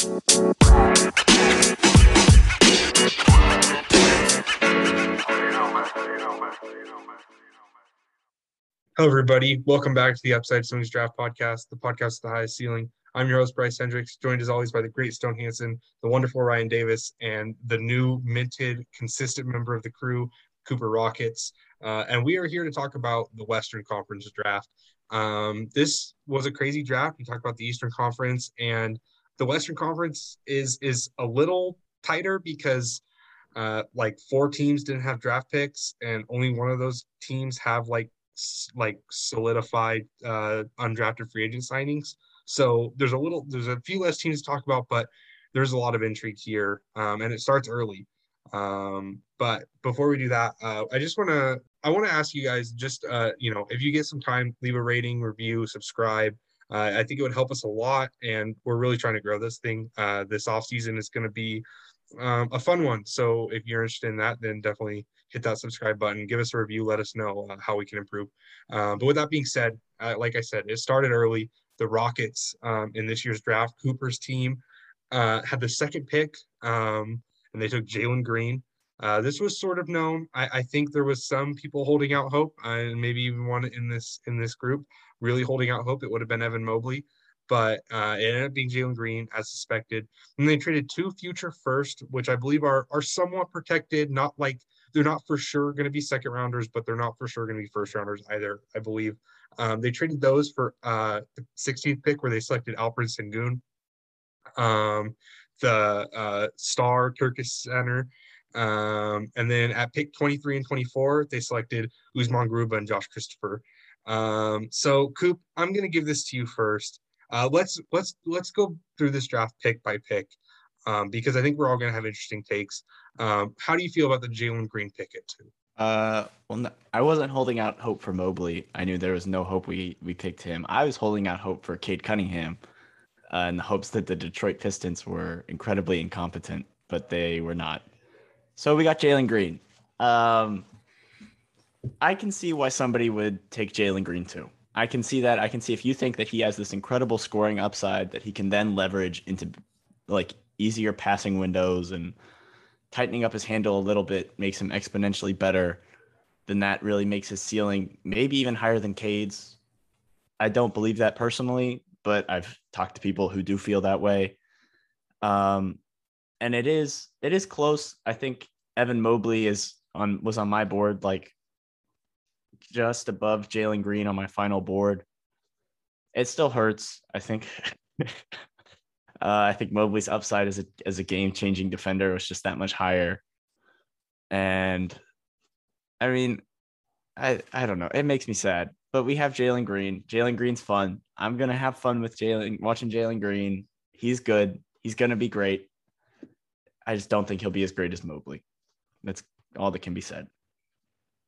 Hello, everybody. Welcome back to the Upside Swings Draft Podcast, the podcast of the highest ceiling. I'm your host, Bryce Hendricks, joined as always by the great Stone Hansen, the wonderful Ryan Davis, and the new minted, consistent member of the crew, Cooper Rockets. Uh, and we are here to talk about the Western Conference draft. Um, this was a crazy draft. We talked about the Eastern Conference, and the Western Conference is is a little tighter because uh, like four teams didn't have draft picks, and only one of those teams have like like solidified uh, undrafted free agent signings. So there's a little, there's a few less teams to talk about, but there's a lot of intrigue here, um, and it starts early. Um, but before we do that, uh, I just want to, I want to ask you guys, just uh, you know, if you get some time, leave a rating, review, subscribe. Uh, I think it would help us a lot, and we're really trying to grow this thing. Uh, this off season is going to be um, a fun one. So if you're interested in that, then definitely hit that subscribe button, give us a review, let us know uh, how we can improve. Um, but with that being said, uh, like I said, it started early. The Rockets um, in this year's draft, Cooper's team uh, had the second pick, um, and they took Jalen Green. Uh, this was sort of known. I, I, think there was some people holding out hope, uh, and maybe even one in this in this group really holding out hope. It would have been Evan Mobley but uh, it ended up being Jalen Green as suspected. And they traded two future first, which I believe are are somewhat protected. Not like they're not for sure going to be second rounders, but they're not for sure going to be first rounders either. I believe um, they traded those for uh, the 16th pick, where they selected Alperen Sengun, um, the uh, star Turkish center. Um, and then at pick 23 and 24, they selected Usman Garuba and Josh Christopher. Um, so Coop, I'm going to give this to you first. Uh, let's let's let's go through this draft pick by pick um, because I think we're all going to have interesting takes. Um, how do you feel about the Jalen Green pick at two? Uh, well, no, I wasn't holding out hope for Mobley. I knew there was no hope we we picked him. I was holding out hope for Cade Cunningham, uh, in the hopes that the Detroit Pistons were incredibly incompetent, but they were not. So we got Jalen Green. Um, I can see why somebody would take Jalen Green too. I can see that. I can see if you think that he has this incredible scoring upside that he can then leverage into like easier passing windows and tightening up his handle a little bit makes him exponentially better, then that really makes his ceiling maybe even higher than Cade's. I don't believe that personally, but I've talked to people who do feel that way. Um, and it is it is close. I think Evan Mobley is on was on my board like just above Jalen Green on my final board. It still hurts. I think. uh, I think Mobley's upside as a as a game changing defender was just that much higher, and I mean, I I don't know. It makes me sad, but we have Jalen Green. Jalen Green's fun. I'm gonna have fun with Jalen watching Jalen Green. He's good. He's gonna be great. I just don't think he'll be as great as Mobley. That's all that can be said.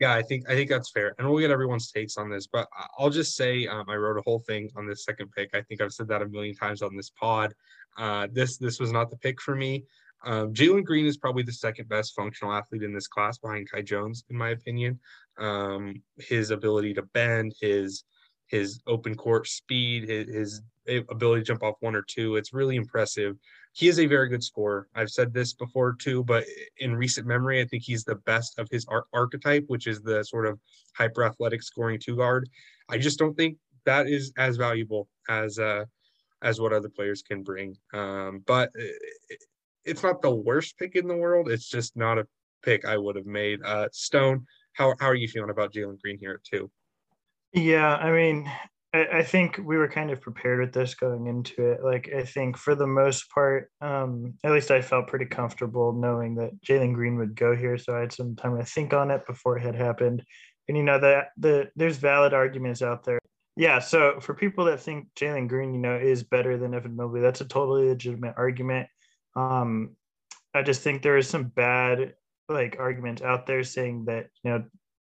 Yeah, I think I think that's fair, and we'll get everyone's takes on this. But I'll just say um, I wrote a whole thing on this second pick. I think I've said that a million times on this pod. Uh, this this was not the pick for me. Um, Jalen Green is probably the second best functional athlete in this class behind Kai Jones, in my opinion. Um, his ability to bend, his his open court speed, his, his ability to jump off one or two, it's really impressive he is a very good scorer. I've said this before too, but in recent memory, I think he's the best of his ar- archetype, which is the sort of hyper athletic scoring two guard. I just don't think that is as valuable as uh, as what other players can bring. Um, but it's not the worst pick in the world. It's just not a pick I would have made. Uh, Stone, how how are you feeling about Jalen Green here too? Yeah, I mean, I, think we were kind of prepared with this going into it. Like I think for the most part, um, at least I felt pretty comfortable knowing that Jalen Green would go here. So I had some time to think on it before it had happened. And you know that the there's valid arguments out there. Yeah, so for people that think Jalen Green, you know, is better than Evan Mobley, that's a totally legitimate argument. Um, I just think there is some bad like arguments out there saying that you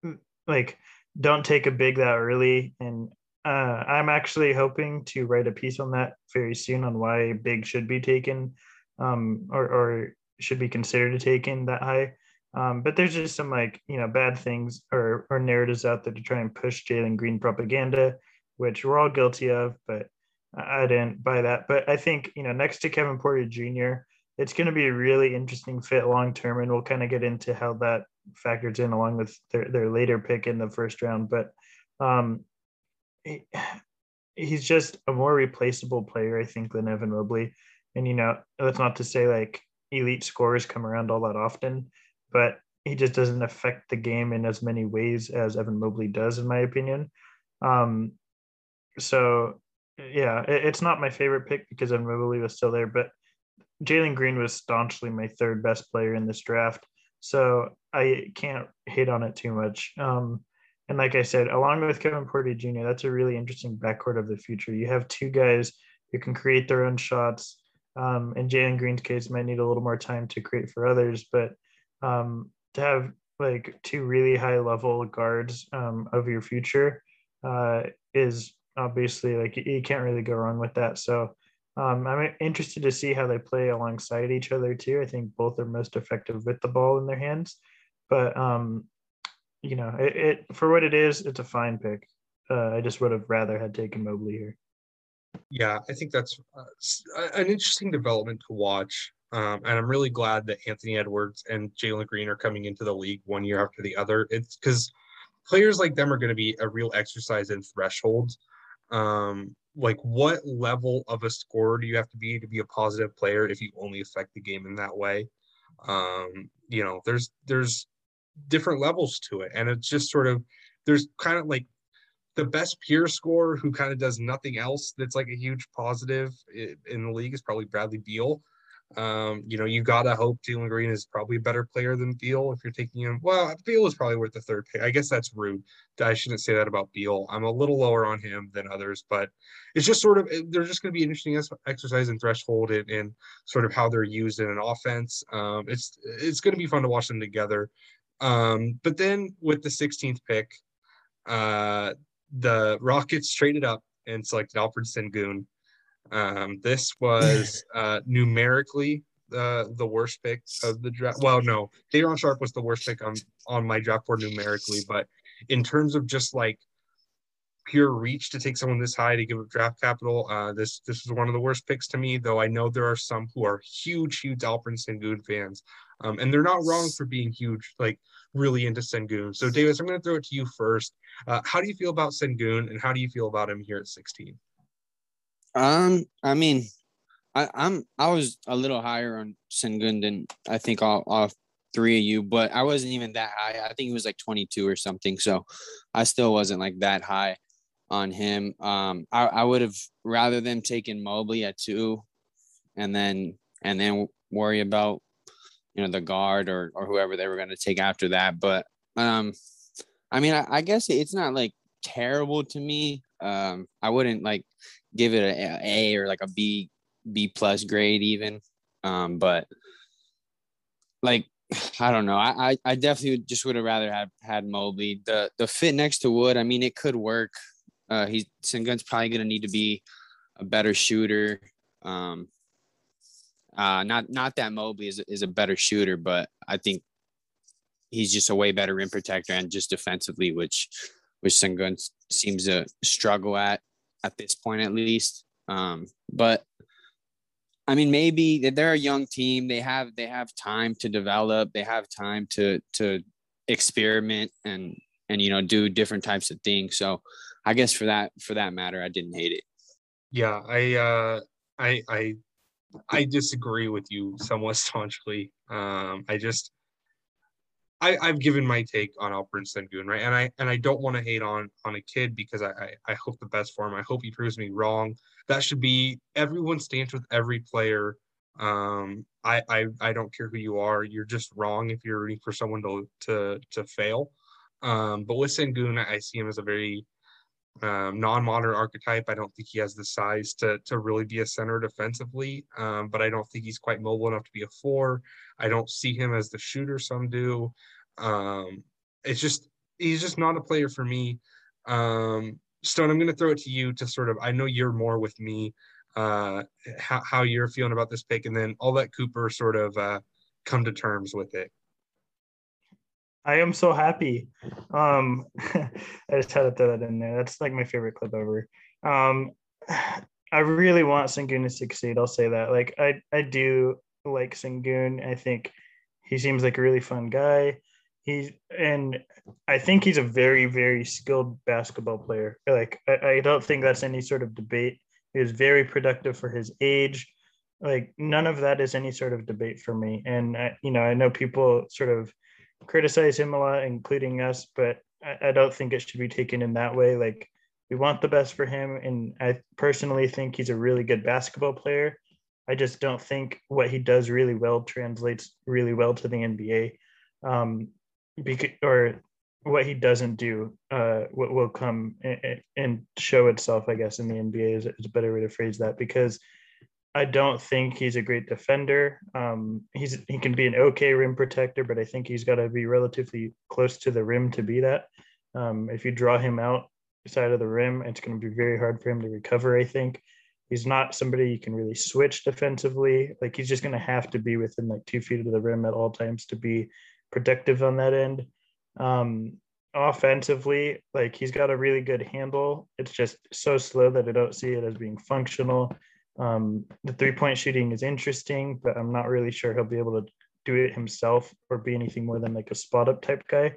know, like don't take a big that early and uh, I'm actually hoping to write a piece on that very soon on why big should be taken um, or, or should be considered to taken that high. Um, but there's just some like you know bad things or or narratives out there to try and push Jalen Green propaganda, which we're all guilty of. But I didn't buy that. But I think, you know, next to Kevin Porter Jr., it's going to be a really interesting fit long term. And we'll kind of get into how that factors in along with their, their later pick in the first round. But um, he, he's just a more replaceable player, I think, than Evan Mobley. And, you know, that's not to say like elite scorers come around all that often, but he just doesn't affect the game in as many ways as Evan Mobley does, in my opinion. Um, so yeah, it, it's not my favorite pick because Evan Mobley was still there, but Jalen Green was staunchly my third best player in this draft. So I can't hate on it too much. Um, and like I said, along with Kevin Porter Jr., that's a really interesting backcourt of the future. You have two guys who can create their own shots. Um, in Jalen Green's case, might need a little more time to create for others, but um, to have like two really high level guards um, of your future uh, is obviously like you can't really go wrong with that. So um, I'm interested to see how they play alongside each other too. I think both are most effective with the ball in their hands, but um, you know, it, it for what it is, it's a fine pick. Uh, I just would have rather had taken Mobley here. Yeah, I think that's uh, an interesting development to watch. Um, and I'm really glad that Anthony Edwards and Jalen Green are coming into the league one year after the other. It's because players like them are going to be a real exercise in thresholds. Um, like, what level of a scorer do you have to be to be a positive player if you only affect the game in that way? Um, you know, there's there's different levels to it, and it's just sort of there's kind of like the best pure score who kind of does nothing else that's like a huge positive in the league is probably Bradley Beal. Um, you know, you gotta hope Jalen Green is probably a better player than Beal if you're taking him. Well, Beal is probably worth the third pick. I guess that's rude. I shouldn't say that about Beal. I'm a little lower on him than others, but it's just sort of they're just going to be an interesting exercise in threshold and, and, sort of how they're used in an offense. Um, it's it's going to be fun to watch them together. Um, but then with the 16th pick, uh, the Rockets traded up and selected Alperen Sengun. Um, this was uh, numerically uh, the worst pick of the draft. Well, no, Day'Ron Sharpe was the worst pick on on my draft board numerically, but in terms of just like pure reach to take someone this high to give up draft capital, uh, this this was one of the worst picks to me. Though I know there are some who are huge, huge Alperen Sengun fans, um, and they're not wrong for being huge, like really into Sengun. So, Davis, I'm going to throw it to you first. Uh, how do you feel about Sengun, and how do you feel about him here at 16? Um, I mean, I, I'm I was a little higher on Sengun than I think all, all three of you, but I wasn't even that high. I think he was like 22 or something. So I still wasn't like that high on him. Um, I, I would have rather them taken Mobley at two, and then and then worry about you know the guard or or whoever they were going to take after that. But um, I mean, I, I guess it's not like terrible to me. Um, I wouldn't like give it a, a or like a B B plus grade even. Um, but like I don't know. I, I, I definitely just would have rather have had Mobley. The the fit next to Wood, I mean, it could work. Uh, he's Sengun's probably gonna need to be a better shooter. Um, uh, not not that Mobley is is a better shooter, but I think he's just a way better rim protector and just defensively, which which Sengun seems to struggle at at this point at least. Um, but I mean, maybe they're a young team. They have they have time to develop. They have time to to experiment and and you know do different types of things. So I guess for that for that matter, I didn't hate it. Yeah, I uh, I I I disagree with you somewhat staunchly. Um, I just I, I've given my take on Alperen Sengun, right? And I and I don't want to hate on on a kid because I, I, I hope the best for him. I hope he proves me wrong. That should be everyone's stance with every player. Um, I, I I don't care who you are. You're just wrong if you're rooting for someone to to to fail. Um, but with Sengun, I see him as a very um, non-modern archetype. I don't think he has the size to to really be a center defensively, um, but I don't think he's quite mobile enough to be a four. I don't see him as the shooter some do. Um, it's just he's just not a player for me. Um, Stone, I'm going to throw it to you to sort of. I know you're more with me. Uh, how how you're feeling about this pick, and then I'll let Cooper sort of uh, come to terms with it. I am so happy. Um, I just had to throw that in there. That's like my favorite clip ever. Um, I really want Sengun to succeed. I'll say that. Like I I do like Sengun. I think he seems like a really fun guy. He's and I think he's a very very skilled basketball player. Like I, I don't think that's any sort of debate. He was very productive for his age. Like none of that is any sort of debate for me. And I, you know I know people sort of criticize him a lot, including us, but I, I don't think it should be taken in that way. Like we want the best for him, and I personally think he's a really good basketball player. I just don't think what he does really well translates really well to the NBA. Um, because, or what he doesn't do uh, will come and, and show itself, I guess, in the NBA is, is, a better way to phrase that because I don't think he's a great defender. Um, he's he can be an okay rim protector, but I think he's got to be relatively close to the rim to be that. Um, if you draw him out side of the rim, it's going to be very hard for him to recover. I think he's not somebody you can really switch defensively. Like he's just going to have to be within like two feet of the rim at all times to be productive on that end. Um, offensively, like he's got a really good handle. It's just so slow that I don't see it as being functional. Um, the three point shooting is interesting, but I'm not really sure he'll be able to do it himself or be anything more than like a spot up type guy.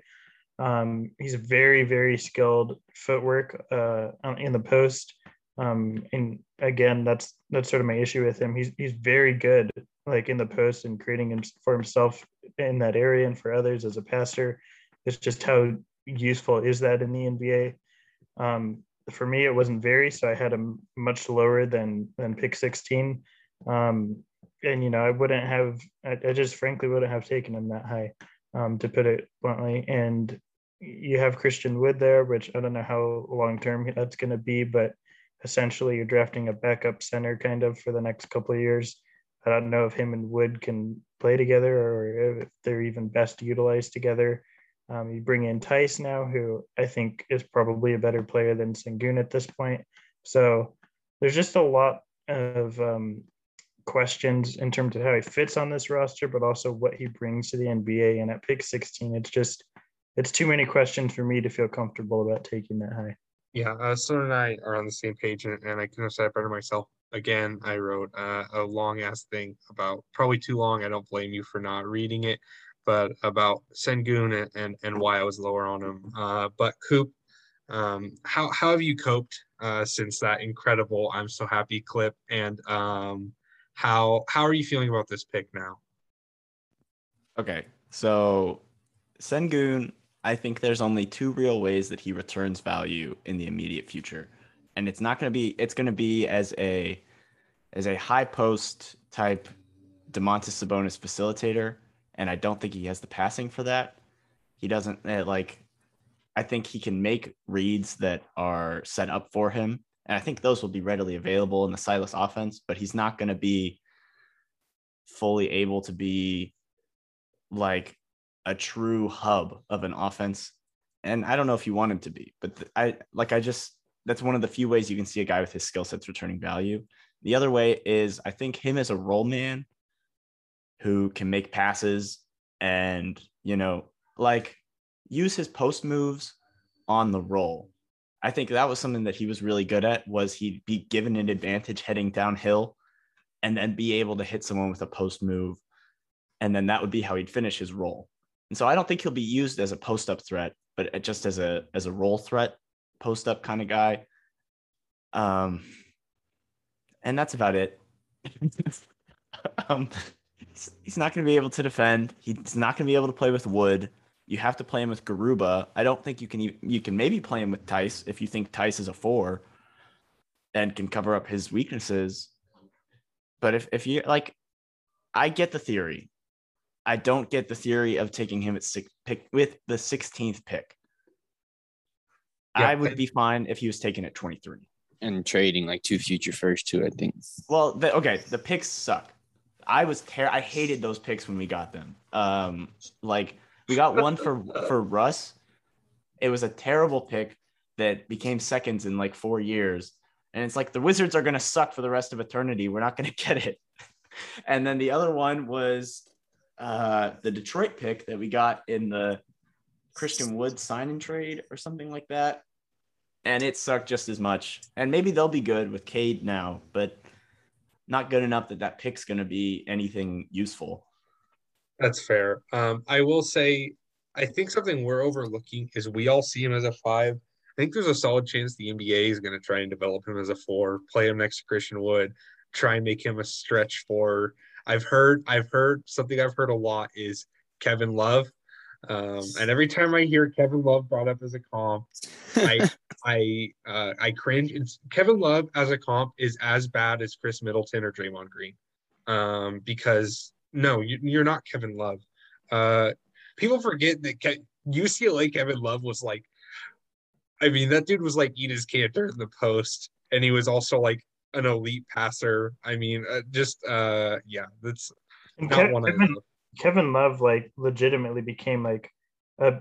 Um, he's very, very skilled footwork uh, in the post. Um, and again, that's that's sort of my issue with him. He's he's very good, like in the post and creating for himself in that area and for others as a passer. It's just how useful is that in the NBA? Um, for me, it wasn't very, so I had him much lower than than pick 16. Um, and you know, I wouldn't have, I, I, just frankly wouldn't have taken him that high, um, to put it bluntly. And you have Christian Wood there, which I don't know how long term that's going to be, but essentially you're drafting a backup center kind of for the next couple of years. I don't know if him and Wood can play together or if they're even best utilized together. Um, you bring in Theis now, who I think is probably a better player than Sengun at this point. So there's just a lot of um, questions in terms of how he fits on this roster, but also what he brings to the NBA. And at pick 16, it's just it's too many questions for me to feel comfortable about taking that high. Yeah, uh, Stone and I are on the same page, and, and I couldn't have said it better myself. Again, I wrote uh, a long ass thing about probably too long. I don't blame you for not reading it but about Sengun and, and, why I was lower on him. Uh, but Coop, um, how, how have you coped uh, since that incredible I'm so happy clip? And um, how, how are you feeling about this pick now? Okay. So Sengun, I think there's only two real ways that he returns value in the immediate future. And it's not going to be, it's going to be as a, as a high post type Domantas Sabonis facilitator and I don't think he has the passing for that. He doesn't eh, like. I think he can make reads that are set up for him, and I think those will be readily available in the Silas offense. But he's not going to be fully able to be like a true hub of an offense. And I don't know if you want him to be, but I like I just that's one of the few ways you can see a guy with his skill sets returning value. The other way is I think him as a roll man who can make passes and, you know, like use his post moves on the roll. I think that was something that he was really good at was he'd be given an advantage heading downhill and then be able to hit someone with a post move. And then that would be how he'd finish his roll. And so I don't think he'll be used as a post up threat, but just as a as a roll threat, post up kind of guy. Um, and that's about it. um, he's, he's not going to be able to defend. He's not going to be able to play with Wood. You have to play him with Garuba. I don't think you can. Even, you can maybe play him with Theis if you think Theis is a four and can cover up his weaknesses. But if if you like, I get the theory. I don't get the theory of taking him at six pick with the 16th pick. Yeah, I would be fine if he was taken at 23 and trading like two future first two. I think. Well, the, okay, the picks suck. I was ter- I hated those picks when we got them. Um, like we got one for for Russ. It was a terrible pick that became seconds in like four years, and it's like the Wizards are gonna suck for the rest of eternity. We're not gonna get it. and then the other one was uh, the Detroit pick that we got in the Christian Wood sign and trade or something like that. and it sucked just as much. And maybe they'll be good with Cade now, but not good enough that that pick's going to be anything useful. That's fair. Um, I will say, I think something we're overlooking is we all see him as a five. I think there's a solid chance the NBA is going to try and develop him as a four, play him next to Christian Wood, try and make him a stretch four. I've heard, I've heard something I've heard a lot is Kevin Love. Um, and every time I hear Kevin Love brought up as a comp, I I uh, I cringe. It's, Kevin Love as a comp is as bad as Khris Middleton or Draymond Green, um, because no, you, are not Kevin Love. Uh, people forget that Ke- UCLA Kevin Love was like, I mean, that dude was like Enes Kanter in the post, and he was also like an elite passer. I mean, uh, just uh, yeah, that's not Kevin, one I love. Kevin Love like legitimately became like a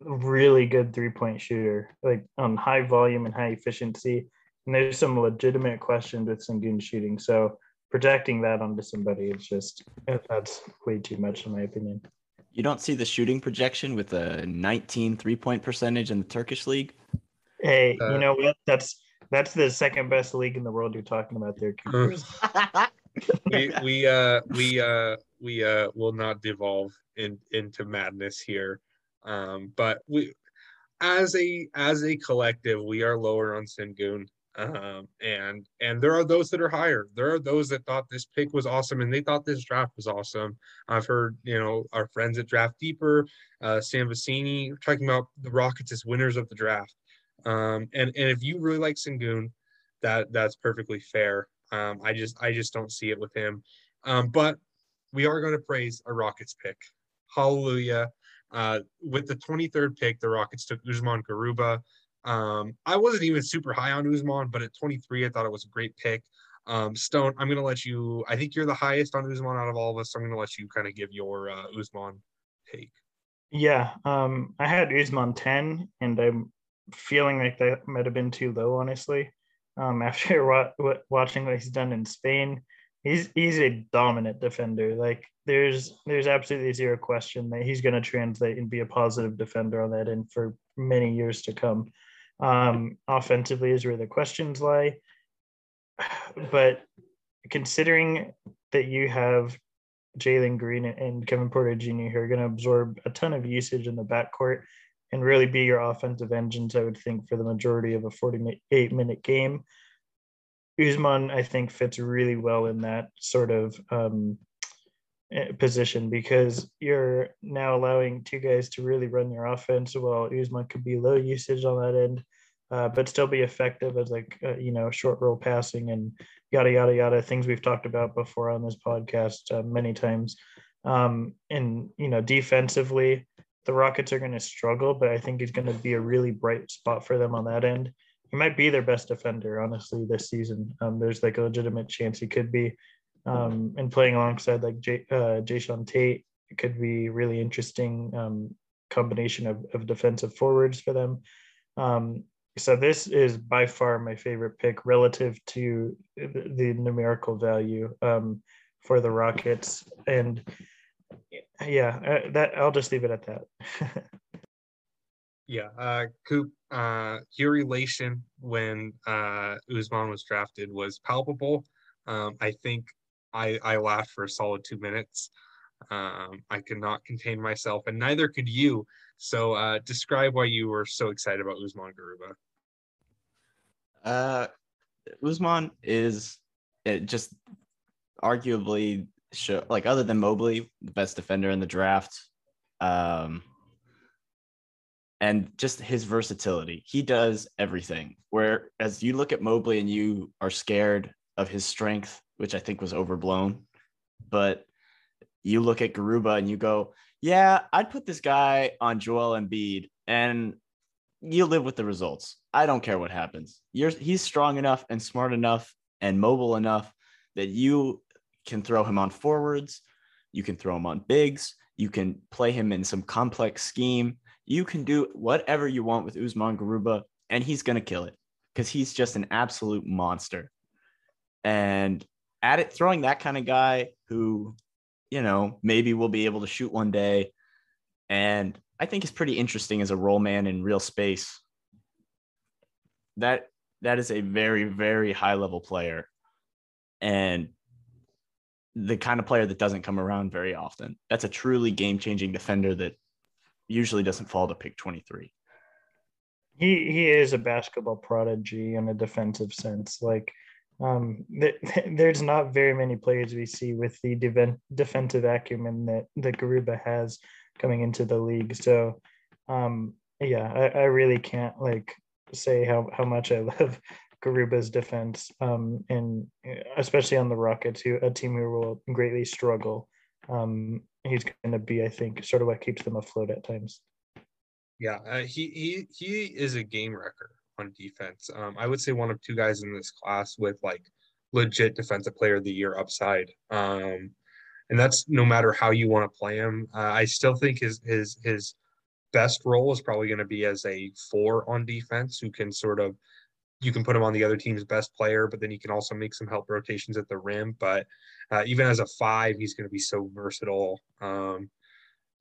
really good three point shooter, like on high volume and high efficiency. And there's some legitimate questions with Sengun shooting. So projecting that onto somebody, it's just that's way too much in my opinion. You don't see the shooting projection with a 19 three point percentage in the Turkish league. Hey, uh, you know what? That's that's the second best league in the world you're talking about there, we we uh we uh we uh will not devolve in into madness here. Um, but we as a as a collective, we are lower on Sengun. Um, and and there are those that are higher. There are those that thought this pick was awesome and they thought this draft was awesome. I've heard, you know, our friends at Draft Deeper, uh, Sam Vecenie, talking about the Rockets as winners of the draft. Um, and and if you really like Sengun, that that's perfectly fair. Um, I just I just don't see it with him. Um, but we are going to praise a Rockets pick. Hallelujah. Uh, with the 23rd pick, the Rockets took Usman Garuba. Um, I wasn't even super high on Usman, but at 23, I thought it was a great pick. Um, Stone, I'm going to let you, I think you're the highest on Usman out of all of us. So I'm going to let you kind of give your uh, take. Yeah. Um, I had Usman 10, and I'm feeling like that might have been too low, honestly. Um, after wa- watching what he's done in Spain, he's he's a dominant defender. Like there's there's absolutely zero question that he's going to translate and be a positive defender on that end for many years to come. Um, offensively is where the questions lie, but considering that you have Jalen Green and Kevin Porter Jr. who are going to absorb a ton of usage in the backcourt and really be your offensive engines, I would think, for the majority of a 48 minute game. Usman, I think, fits really well in that sort of um, eh, position because you're now allowing two guys to really run your offense. Well, Usman could be low usage on that end, uh, but still be effective as like uh, you know short roll passing and yada yada yada things we've talked about before on this podcast uh, many times. Um, and you know defensively, the Rockets are going to struggle, but I think he's going to be a really bright spot for them on that end he might be their best defender, honestly, this season. Um, there's like a legitimate chance he could be. Um, and playing alongside like Jay, uh, Jae'Sean Tate could be really interesting um, combination of, of defensive forwards for them. Um, so this is by far my favorite pick relative to the numerical value um, for the Rockets. And yeah, uh, that I'll just leave it at that. Yeah, uh, Coop, uh, your relation when uh, Usman was drafted was palpable. Um, I think I, I laughed for a solid two minutes. Um, I could not contain myself, and neither could you. So, uh, describe why you were so excited about Usman Garuba. Uh, Usman is it just arguably show, like other than Mobley, the best defender in the draft. Um, and just his versatility. He does everything. Where as you look at Mobley and you are scared of his strength, which I think was overblown. But you look at Garuba and you go, yeah, I'd put this guy on Joel Embiid and you live with the results. I don't care what happens. You're he's strong enough and smart enough and mobile enough that you can throw him on forwards, you can throw him on bigs, you can play him in some complex scheme you can do whatever you want with Usman Garuba, and he's going to kill it because he's just an absolute monster. And at it, throwing that kind of guy who, you know, maybe will be able to shoot one day. And I think is pretty interesting as a roll man in real space. that that is a very very high level player, and the kind of player that doesn't come around very often. That's a truly game changing defender that usually doesn't fall to pick twenty three. He he is a basketball prodigy in a defensive sense. Like um, th- there's not very many players we see with the de- defensive acumen that that Garuba has coming into the league. So, um, yeah, I, I really can't like say how how much I love Garuba's defense, um, and especially on the Rockets, who a team who will greatly struggle. Um, he's going to be, I think, sort of what keeps them afloat at times. Yeah, uh, he he he is a game wrecker on defense. Um, I would say one of two guys in this class with like legit defensive player of the year upside. Um, and that's no matter how you want to play him. Uh, I still think his his his best role is probably going to be as a four on defense who can sort of you can put him on the other team's best player, but then he can also make some help rotations at the rim. But uh, even as a five, he's going to be so versatile. Um,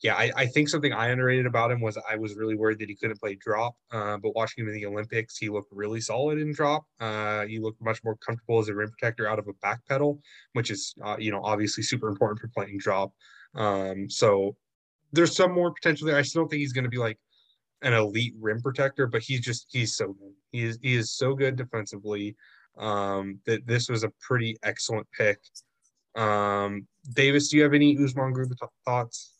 yeah, I, I, think something I underrated about him was I was really worried that he couldn't play drop. Uh, but watching him in the Olympics, he looked really solid in drop. Uh, he looked much more comfortable as a rim protector out of a back pedal, which is uh, you know obviously super important for playing drop. Um, so there's some more potential there. I still don't think he's going to be like an elite rim protector, but he's just he's so good. He is he is so good defensively. Um, that this was a pretty excellent pick. Um, Davis, do you have any Usman Garuba thoughts?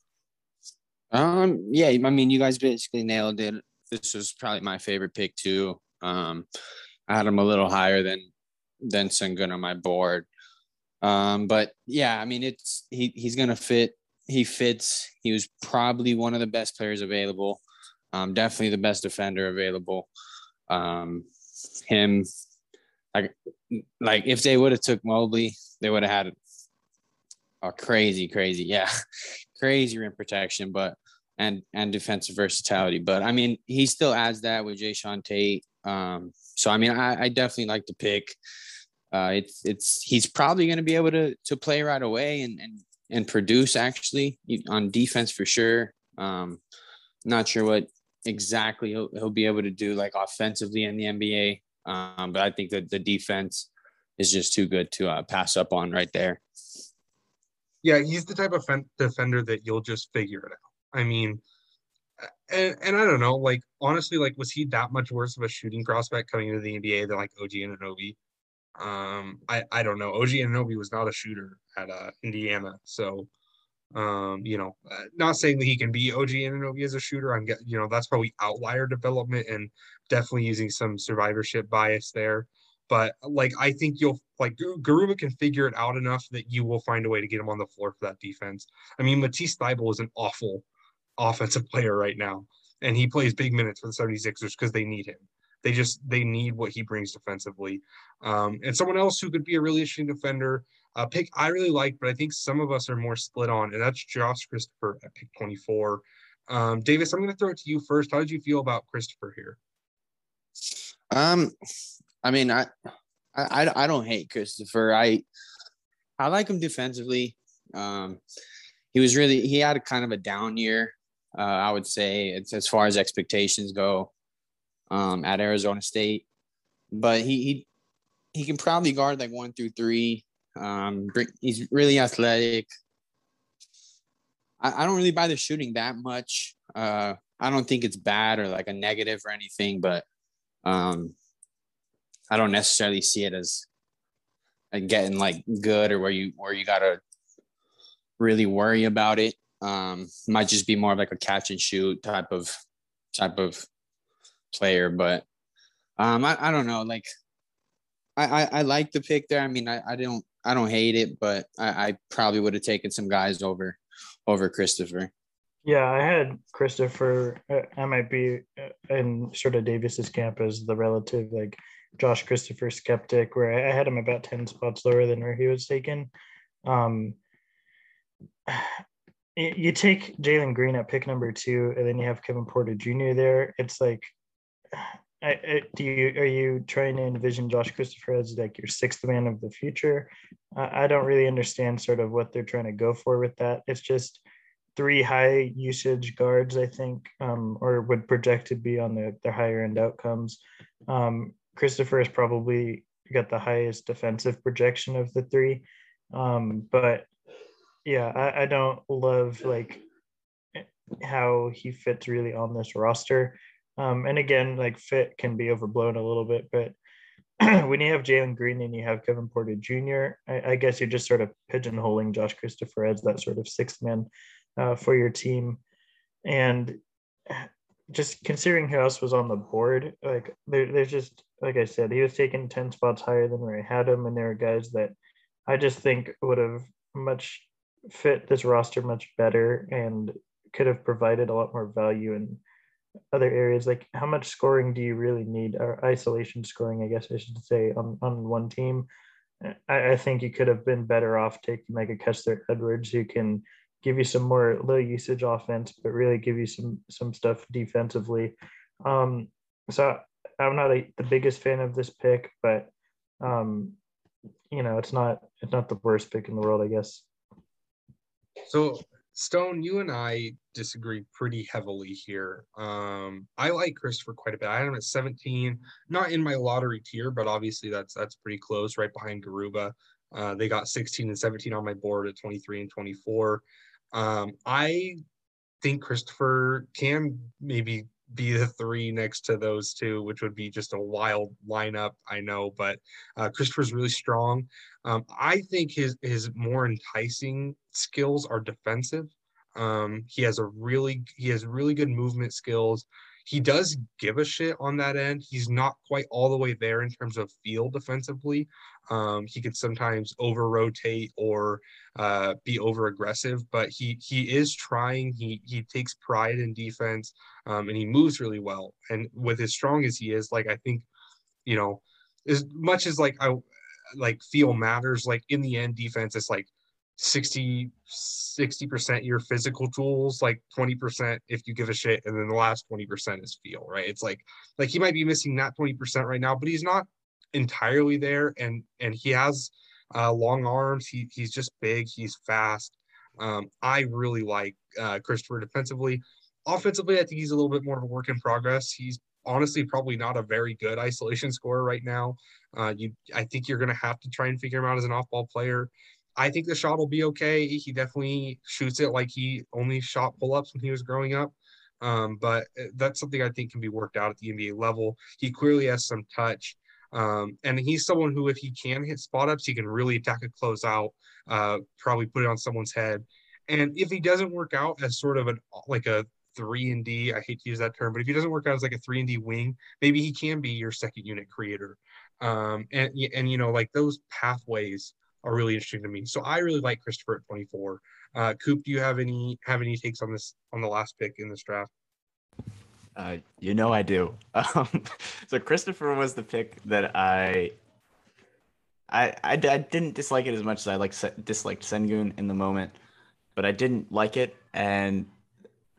Um, yeah, I mean, you guys basically nailed it. This was probably my favorite pick too. Um, I had him a little higher than than Sengun on my board. Um, but yeah, I mean, it's he he's gonna fit. He fits. He was probably one of the best players available. Um, definitely the best defender available. Um, him, like, like if they would have took Mobley, they would have had a crazy, crazy, yeah, crazy rim protection, but and and defensive versatility. But I mean, he still adds that with Jae'Sean Tate. Um, so I mean, I, I definitely like the pick. Uh, it's it's he's probably going to be able to to play right away and and and produce actually on defense for sure. Um, not sure what exactly he'll, he'll be able to do like offensively in the NBA, um, but I think that the defense is just too good to uh, pass up on right there. Yeah, he's the type of defender that you'll just figure it out. I mean, and, and I don't know, like honestly, like was he that much worse of a shooting prospect coming into the NBA than like OG Anunoby? Um, I I don't know. OG Anunoby was not a shooter at uh, Indiana, so um, you know, uh, not saying that he can be OG Anunoby as a shooter. I'm you know that's probably outlier development and definitely using some survivorship bias there. But like I think you'll like Garuba can figure it out enough that you will find a way to get him on the floor for that defense. I mean, Matisse Thybulle is an awful offensive player right now, and he plays big minutes for the 76ers because they need him. They just they need what he brings defensively. Um, and someone else who could be a really interesting defender, a uh, pick I really like, but I think some of us are more split on, and that's Josh Christopher at pick 24. Um, Davis, I'm going to throw it to you first. How did you feel about Christopher here? Um, I mean, I, I, I don't hate Christopher. I, I like him defensively. Um, he was really he had a kind of a down year. Uh, I would say it's as far as expectations go um, at Arizona State, but he he he can probably guard like one through three. Um, he's really athletic. I, I don't really buy the shooting that much. Uh, I don't think it's bad or like a negative or anything, but um, I don't necessarily see it as getting like good or where you where you gotta really worry about it. Um, might just be more of like a catch and shoot type of type of player, but um, I, I don't know. Like, I, I, I like the pick there. I mean, I, I don't I don't hate it, but I, I probably would have taken some guys over over Christopher. Yeah, I had Christopher. I might be in sort of Davis's camp as the relative like Josh Christopher skeptic, where I had him about 10 spots lower than where he was taken. Um, you take Jalen Green at pick number two, and then you have Kevin Porter Jr. there. It's like, I, I, do you are you trying to envision Josh Christopher as like your sixth man of the future? I, I don't really understand sort of what they're trying to go for with that. It's just three high usage guards, I think, um, or would project to be on the, their higher end outcomes. Um, Christopher is probably got the highest defensive projection of the three. Um, but yeah, I, I don't love like how he fits really on this roster. Um, and again, like fit can be overblown a little bit, but when you have Jalen Green and you have Kevin Porter Jr., I, I, guess you're just sort of pigeonholing Josh Christopher as that sort of sixth man uh, for your team. And just considering who else was on the board, like there, there's just like I said, he was taken 10 spots higher than where I had him. And there are guys that I just think would have much fit this roster much better and could have provided a lot more value in other areas. Like how much scoring do you really need or isolation scoring, I guess I should say, on, on one team? I, I think you could have been better off taking like a Kessler Edwards who can give you some more low usage offense, but really give you some some stuff defensively. Um, so I'm not a, the biggest fan of this pick, but um, you know, it's not it's not the worst pick in the world, I guess. So Stone, you and I disagree pretty heavily here. Um, I like Christopher quite a bit. I had him at 17, not in my lottery tier, but obviously that's that's pretty close, right behind Garuba. Uh, they got 16 and 17 on my board at 23 and 24. Um, I think Christopher can maybe be the three next to those two, which would be just a wild lineup. I know, but uh, Christopher's really strong. Um, I think his his more enticing skills are defensive. Um, he has a really he has really good movement skills. He does give a shit on that end. He's not quite all the way there in terms of field defensively. Um, he could sometimes over rotate or uh, be over aggressive, but he he is trying. He he takes pride in defense, um, and he moves really well. And with as strong as he is, like I think, you know, as much as like I like feel matters, like in the end, defense is like 60 60% your physical tools like 20% if you give a shit and then the last 20% is feel right it's like like he might be missing that 20% right now but he's not entirely there and and he has uh long arms he he's just big he's fast um i really like uh christopher defensively offensively i think he's a little bit more of a work in progress he's honestly probably not a very good isolation scorer right now uh you i think you're going to have to try and figure him out as an off-ball player I think the shot will be okay. He definitely shoots it like he only shot pull ups when he was growing up. Um, but uh, that's something I think can be worked out at the NBA level. He clearly has some touch. Um, and he's someone who, if he can hit spot ups, he can really attack a closeout, uh, probably put it on someone's head. And if he doesn't work out as sort of an like a three and D, I hate to use that term, but if he doesn't work out as like a three and D wing, maybe he can be your second unit creator. Um, and and you know like those pathways are really interesting to me. So I really like Christopher at 24. Uh, Coop, do you have any have any takes on this on the last pick in this draft? Uh, you know I do. Um, so Christopher was the pick that I, I, I, I didn't dislike it as much as I like disliked Sengun in the moment, but I didn't like it, and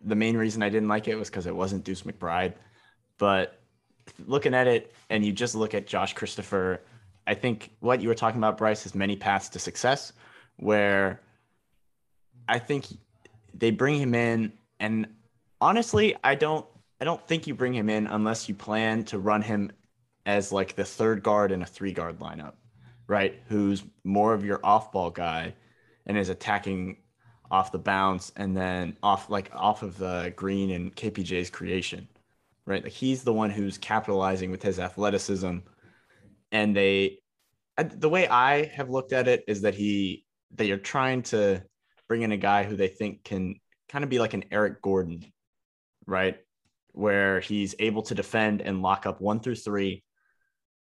the main reason I didn't like it was because it wasn't Deuce McBride. But looking at it, and you just look at Josh Christopher I think what you were talking about, Bryce, is many paths to success, where I think they bring him in, and honestly, I don't, I don't think you bring him in unless you plan to run him as like the third guard in a three guard lineup, right? Who's more of your off ball guy and is attacking off the bounce and then off like off of the green and KPJ's creation, right? Like he's the one who's capitalizing with his athleticism and they the way I have looked at it is that he that you're trying to bring in a guy who they think can kind of be like an Eric Gordon, right? Where he's able to defend and lock up one through three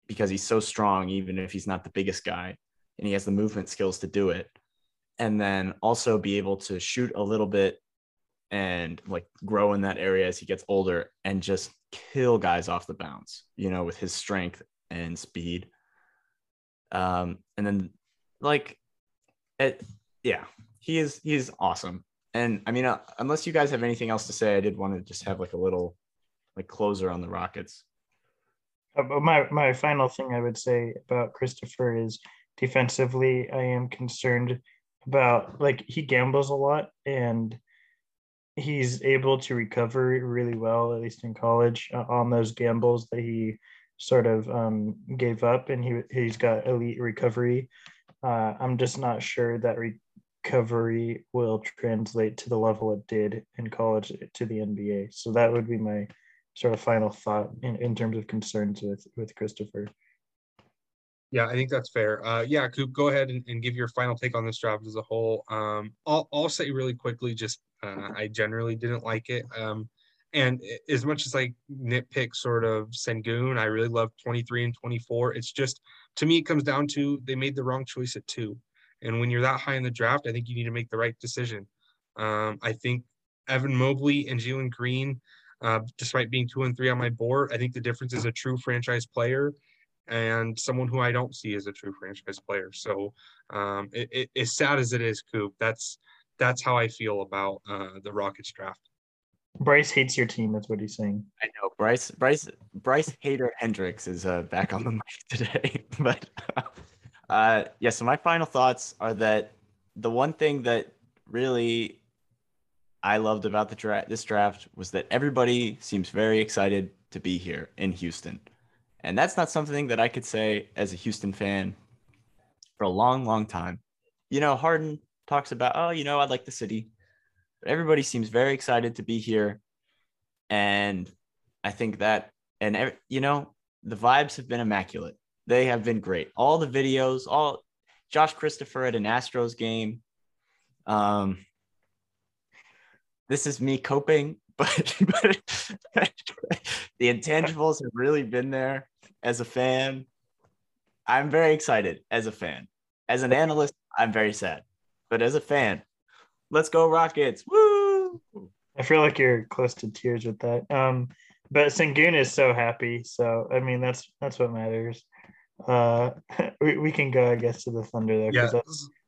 because he's so strong, even if he's not the biggest guy, and he has the movement skills to do it. And then also be able to shoot a little bit and like grow in that area as he gets older and just kill guys off the bounce, you know, with his strength and speed. Um, and then like it, yeah, he is he is awesome. And I mean, uh, unless you guys have anything else to say, I did want to just have like a little like closer on the Rockets. Uh, my my final thing I would say about Christopher is defensively, I am concerned about like he gambles a lot and he's able to recover really well, at least in college, uh, on those gambles that he sort of um, gave up, and he he's got elite recovery. Uh, I'm just not sure that recovery will translate to the level it did in college to the NBA. So that would be my sort of final thought in, in terms of concerns with with Christopher. Yeah, I think that's fair. Uh, yeah, Coop, go ahead and, and, give your final take on this draft as a whole. Um, I'll, I'll say really quickly, just uh, I generally didn't like it. Um, and as much as I nitpick sort of Sengun, I really love 23 and 24. It's just, to me, it comes down to they made the wrong choice at two. And when you're that high in the draft, I think you need to make the right decision. Um, I think Evan Mobley and Jalen Green, uh, despite being two and three on my board, I think the difference is a true franchise player and someone who I don't see as a true franchise player. So, um, it, it, as sad as it is, Coop, that's that's how I feel about uh, the Rockets draft. Bryce hates your team. That's what he's saying. I know Bryce. Bryce. Bryce Hater Hendricks is uh, back on the mic today. but uh, yeah. So my final thoughts are that the one thing that really I loved about the draft, this draft, was that everybody seems very excited to be here in Houston. And that's not something that I could say as a Houston fan for a long, long time. You know, Harden talks about, oh, you know, I like the city. But everybody seems very excited to be here. And I think that, and, you know, the vibes have been immaculate. They have been great. All the videos, all Josh Christopher at an Astros game. Um, this is me coping, but, but the intangibles have really been there as a fan. I'm very excited as a fan. As an analyst, I'm very sad. But as a fan, let's go Rockets. Woo! I feel like you're close to tears with that. Um, but Sengun is so happy. So I mean that's that's what matters. Uh we, we can go, I guess, to the Thunder though. Yeah.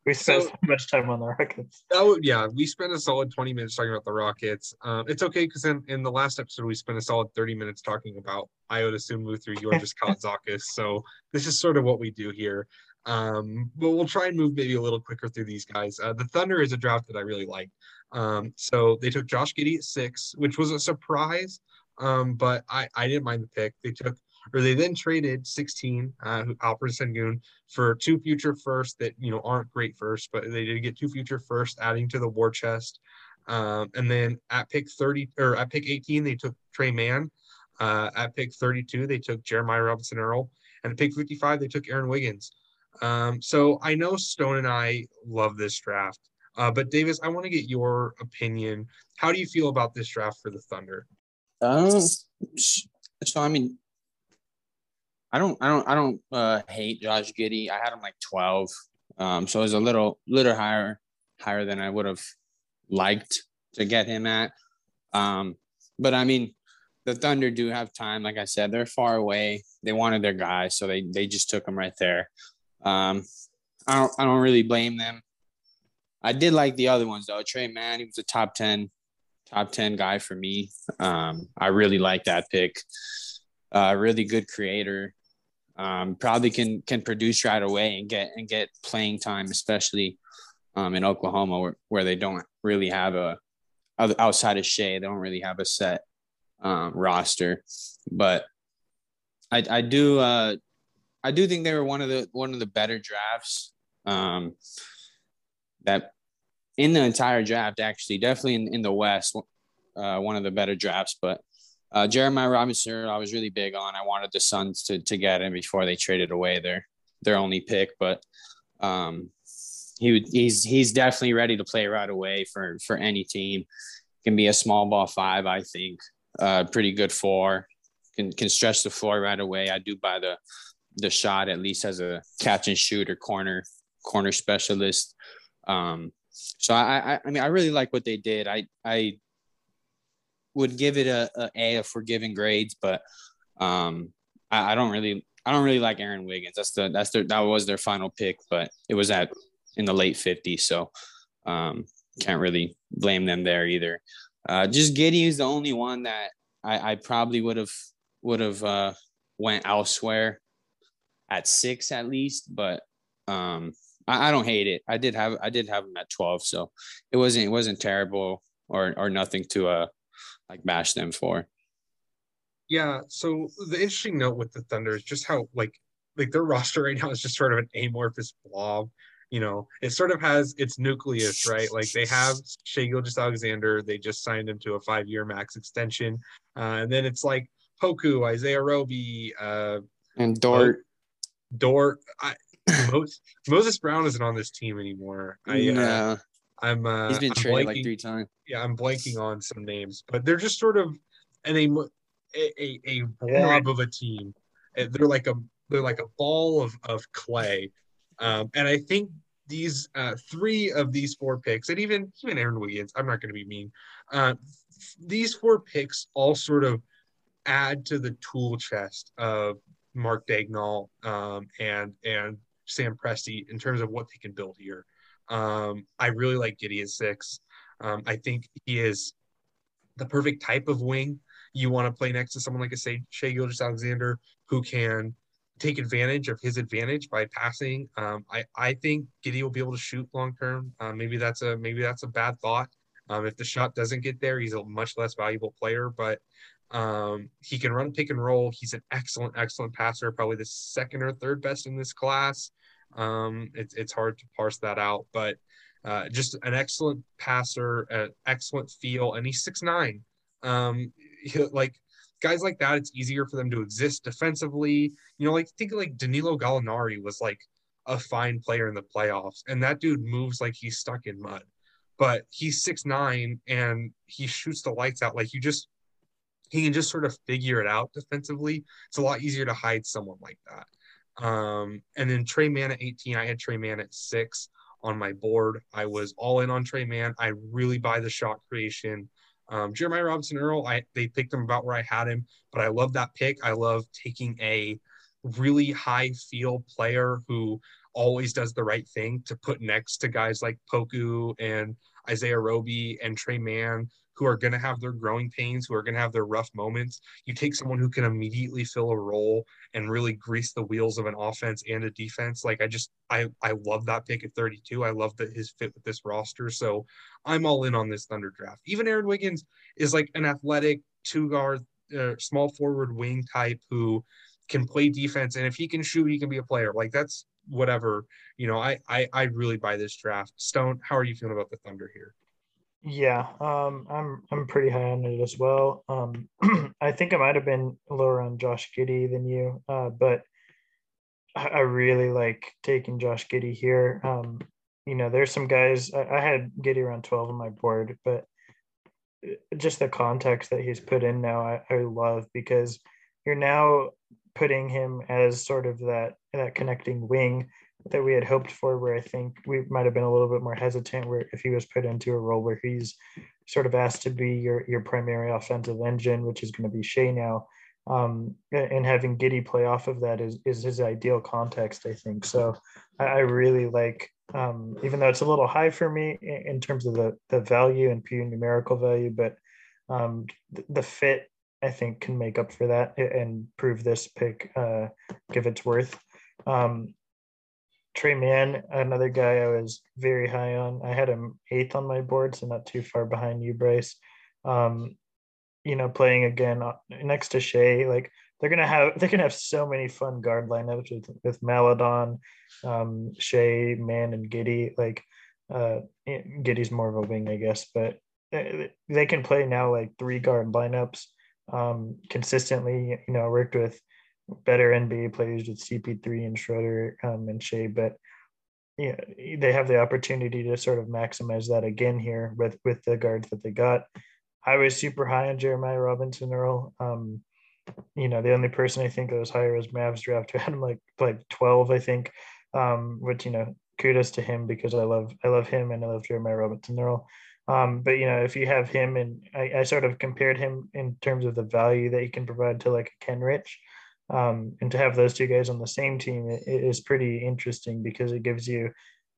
We spent so, so, much time on the Rockets. That would, yeah, we spent a solid 20 minutes talking about the Rockets. Um, it's okay because in, in the last episode, we spent a solid 30 minutes talking about Ayo Dosunmu through Georgios Kalaitzakis. So this is sort of what we do here. Um, but we'll try and move maybe a little quicker through these guys. Uh, the Thunder is a draft that I really like. Um, so they took Josh Giddey at six, which was a surprise, um, but I, I didn't mind the pick. They took or they then traded 16 uh, Alperen Sengun for two future firsts that you know aren't great firsts, but they did get two future firsts, adding to the war chest. Um, and then at pick 30 or at pick 18, they took Tre Mann. Uh, at pick 32, they took Jeremiah Robinson Earl, and at pick 55, they took Aaron Wiggins. Um, so I know Stone and I love this draft, uh, but Davis, I want to get your opinion. How do you feel about this draft for the Thunder? Um, so I mean, I don't, I don't, I don't uh, hate Josh Giddey. I had him like 12, um, so it was a little, little higher, higher than I would have liked to get him at. Um, but I mean, the Thunder do have time. Like I said, they're far away. They wanted their guy, so they they just took him right there. Um, I don't, I don't really blame them. I did like the other ones though. Tre Mann, he was a top ten, top ten guy for me. Um, I really like that pick. Uh, really good creator um, probably can can produce right away and get and get playing time, especially um, in Oklahoma where, where they don't really have a outside of Shai, they don't really have a set um, roster. But I, I do uh, I do think they were one of the one of the better drafts um, that in the entire draft actually definitely in, in the West uh, one of the better drafts. But uh, Jeremiah Robinson, I was really big on. I wanted the Suns to to get him before they traded away their their only pick, but um, he would, he's he's definitely ready to play right away for for any team. Can be a small ball five, I think. Uh, pretty good four. Can can stretch the floor right away. I do buy the the shot at least as a catch and shoot or corner corner specialist. Um, so I, I I mean I really like what they did. I I would give it a, a A if we're giving grades, but um, I, I, don't really I don't really like Aaron Wiggins. That's the that's their that was their final pick, but it was at in the late 50s, so um, can't really blame them there either. Uh, just Giddey is the only one that I, I probably would have would have uh, went elsewhere at six at least, but um, I, I don't hate it. I did have I did have him at 12, so it wasn't it wasn't terrible or or nothing to uh like bash them for. Yeah. So the interesting note with the Thunder is just how like like their roster right now is just sort of an amorphous blob. You know, it sort of has its nucleus, right? Like they have Shai Gilgeous-Alexander. They just signed him to a five-year max extension, uh, and then it's like Poku, Isaiah Roby, uh, and Dort. Dort. I, Moses, Moses Brown isn't on this team anymore. I, uh, yeah, I'm. Uh, he's been I'm traded like blanking- three times. yeah, I'm blanking on some names, but they're just sort of an a a, a blob of a team. Uh, They're like a they're like a ball of of clay, um, and I think these uh, three of these four picks, and even even Aaron Wiggins, I'm not going to be mean. Uh, these four picks all sort of add to the tool chest of Mark Daigneault um, and and Sam Presti in terms of what they can build here. Um, I really like Giddey six. Um, I think he is the perfect type of wing you want to play next to someone like a say Shai Gilgeous Alexander who can take advantage of his advantage by passing. Um, I I think Giddey will be able to shoot long term. Uh, maybe that's a maybe that's a bad thought. Um, if the shot doesn't get there, he's a much less valuable player, but um, he can run pick and roll. He's an excellent, excellent passer, probably the second or third best in this class. Um, it's it's hard to parse that out, but uh, just an excellent passer, an excellent feel, and he's six nine. Um, he- like guys like that, it's easier for them to exist defensively. You know, like think like Danilo Gallinari was like a fine player in the playoffs, and that dude moves like he's stuck in mud. But he's six nine and he shoots the lights out. Like you just he can just sort of figure it out defensively. It's a lot easier to hide someone like that. Um, and then Tre Mann at 18, I had Tre Mann at six on my board. I was all in on Tre Mann. I really buy the shot creation. Um, Jeremiah Robinson Earl, I they picked him about where I had him, but I love that pick. I love taking a really high feel player who always does the right thing to put next to guys like Poku and Isaiah Roby and Tre Mann, who are going to have their growing pains, who are going to have their rough moments. You take someone who can immediately fill a role and really grease the wheels of an offense and a defense. Like I just, I, I love that pick at 32. I love that his fit with this roster. So I'm all in on this Thunder draft. Even Aaron Wiggins is like an athletic two guard, uh, small forward wing type who can play defense. And if he can shoot, he can be a player. Like that's whatever, you know, I, I, I really buy this draft. Stone, how are you feeling about the Thunder here? Yeah, um, I'm I'm pretty high on it as well. Um, I think I might have been lower on Josh Giddey than you, uh, but I, I really like taking Josh Giddey here. Um, you know, there's some guys I, I had Giddey around 12 on my board, but just the context that he's put in now, I, I love because you're now putting him as sort of that that connecting wing that we had hoped for where I think we might have been a little bit more hesitant where if he was put into a role where he's sort of asked to be your your primary offensive engine, which is going to be Shai now. Um, and having Giddey play off of that is is his ideal context, I think. So I, I really like um, even though it's a little high for me in, terms of the the value and pure numerical value, but um, the fit I think can make up for that and prove this pick uh, give its worth. Um, Tre Mann, another guy I was very high on. I had him eighth on my board, so not too far behind you, Bryce. Um, you know, playing again uh, next to Shai, like they're gonna have they're gonna have so many fun guard lineups with with Maledon, um, Shai, Mann, and Giddey. Like uh, Giddey's more of a wing, I guess, but they, they can play now like three guard lineups um, consistently. You know, worked with better NBA players with CP3 and Schroeder um, and Shai, but yeah, they have the opportunity to sort of maximize that again here with with the guards that they got. I was super high on Jeremiah Robinson Earl. Um, you know, the only person I think that was higher was Mavs draft who had him like like 12, I think. Um, which you know, kudos to him because I love I love him and I love Jeremiah Robinson Earl. Um, but you know, if you have him and I, I sort of compared him in terms of the value that he can provide to like Kenrich. Um, and to have those two guys on the same team it, it is pretty interesting because it gives you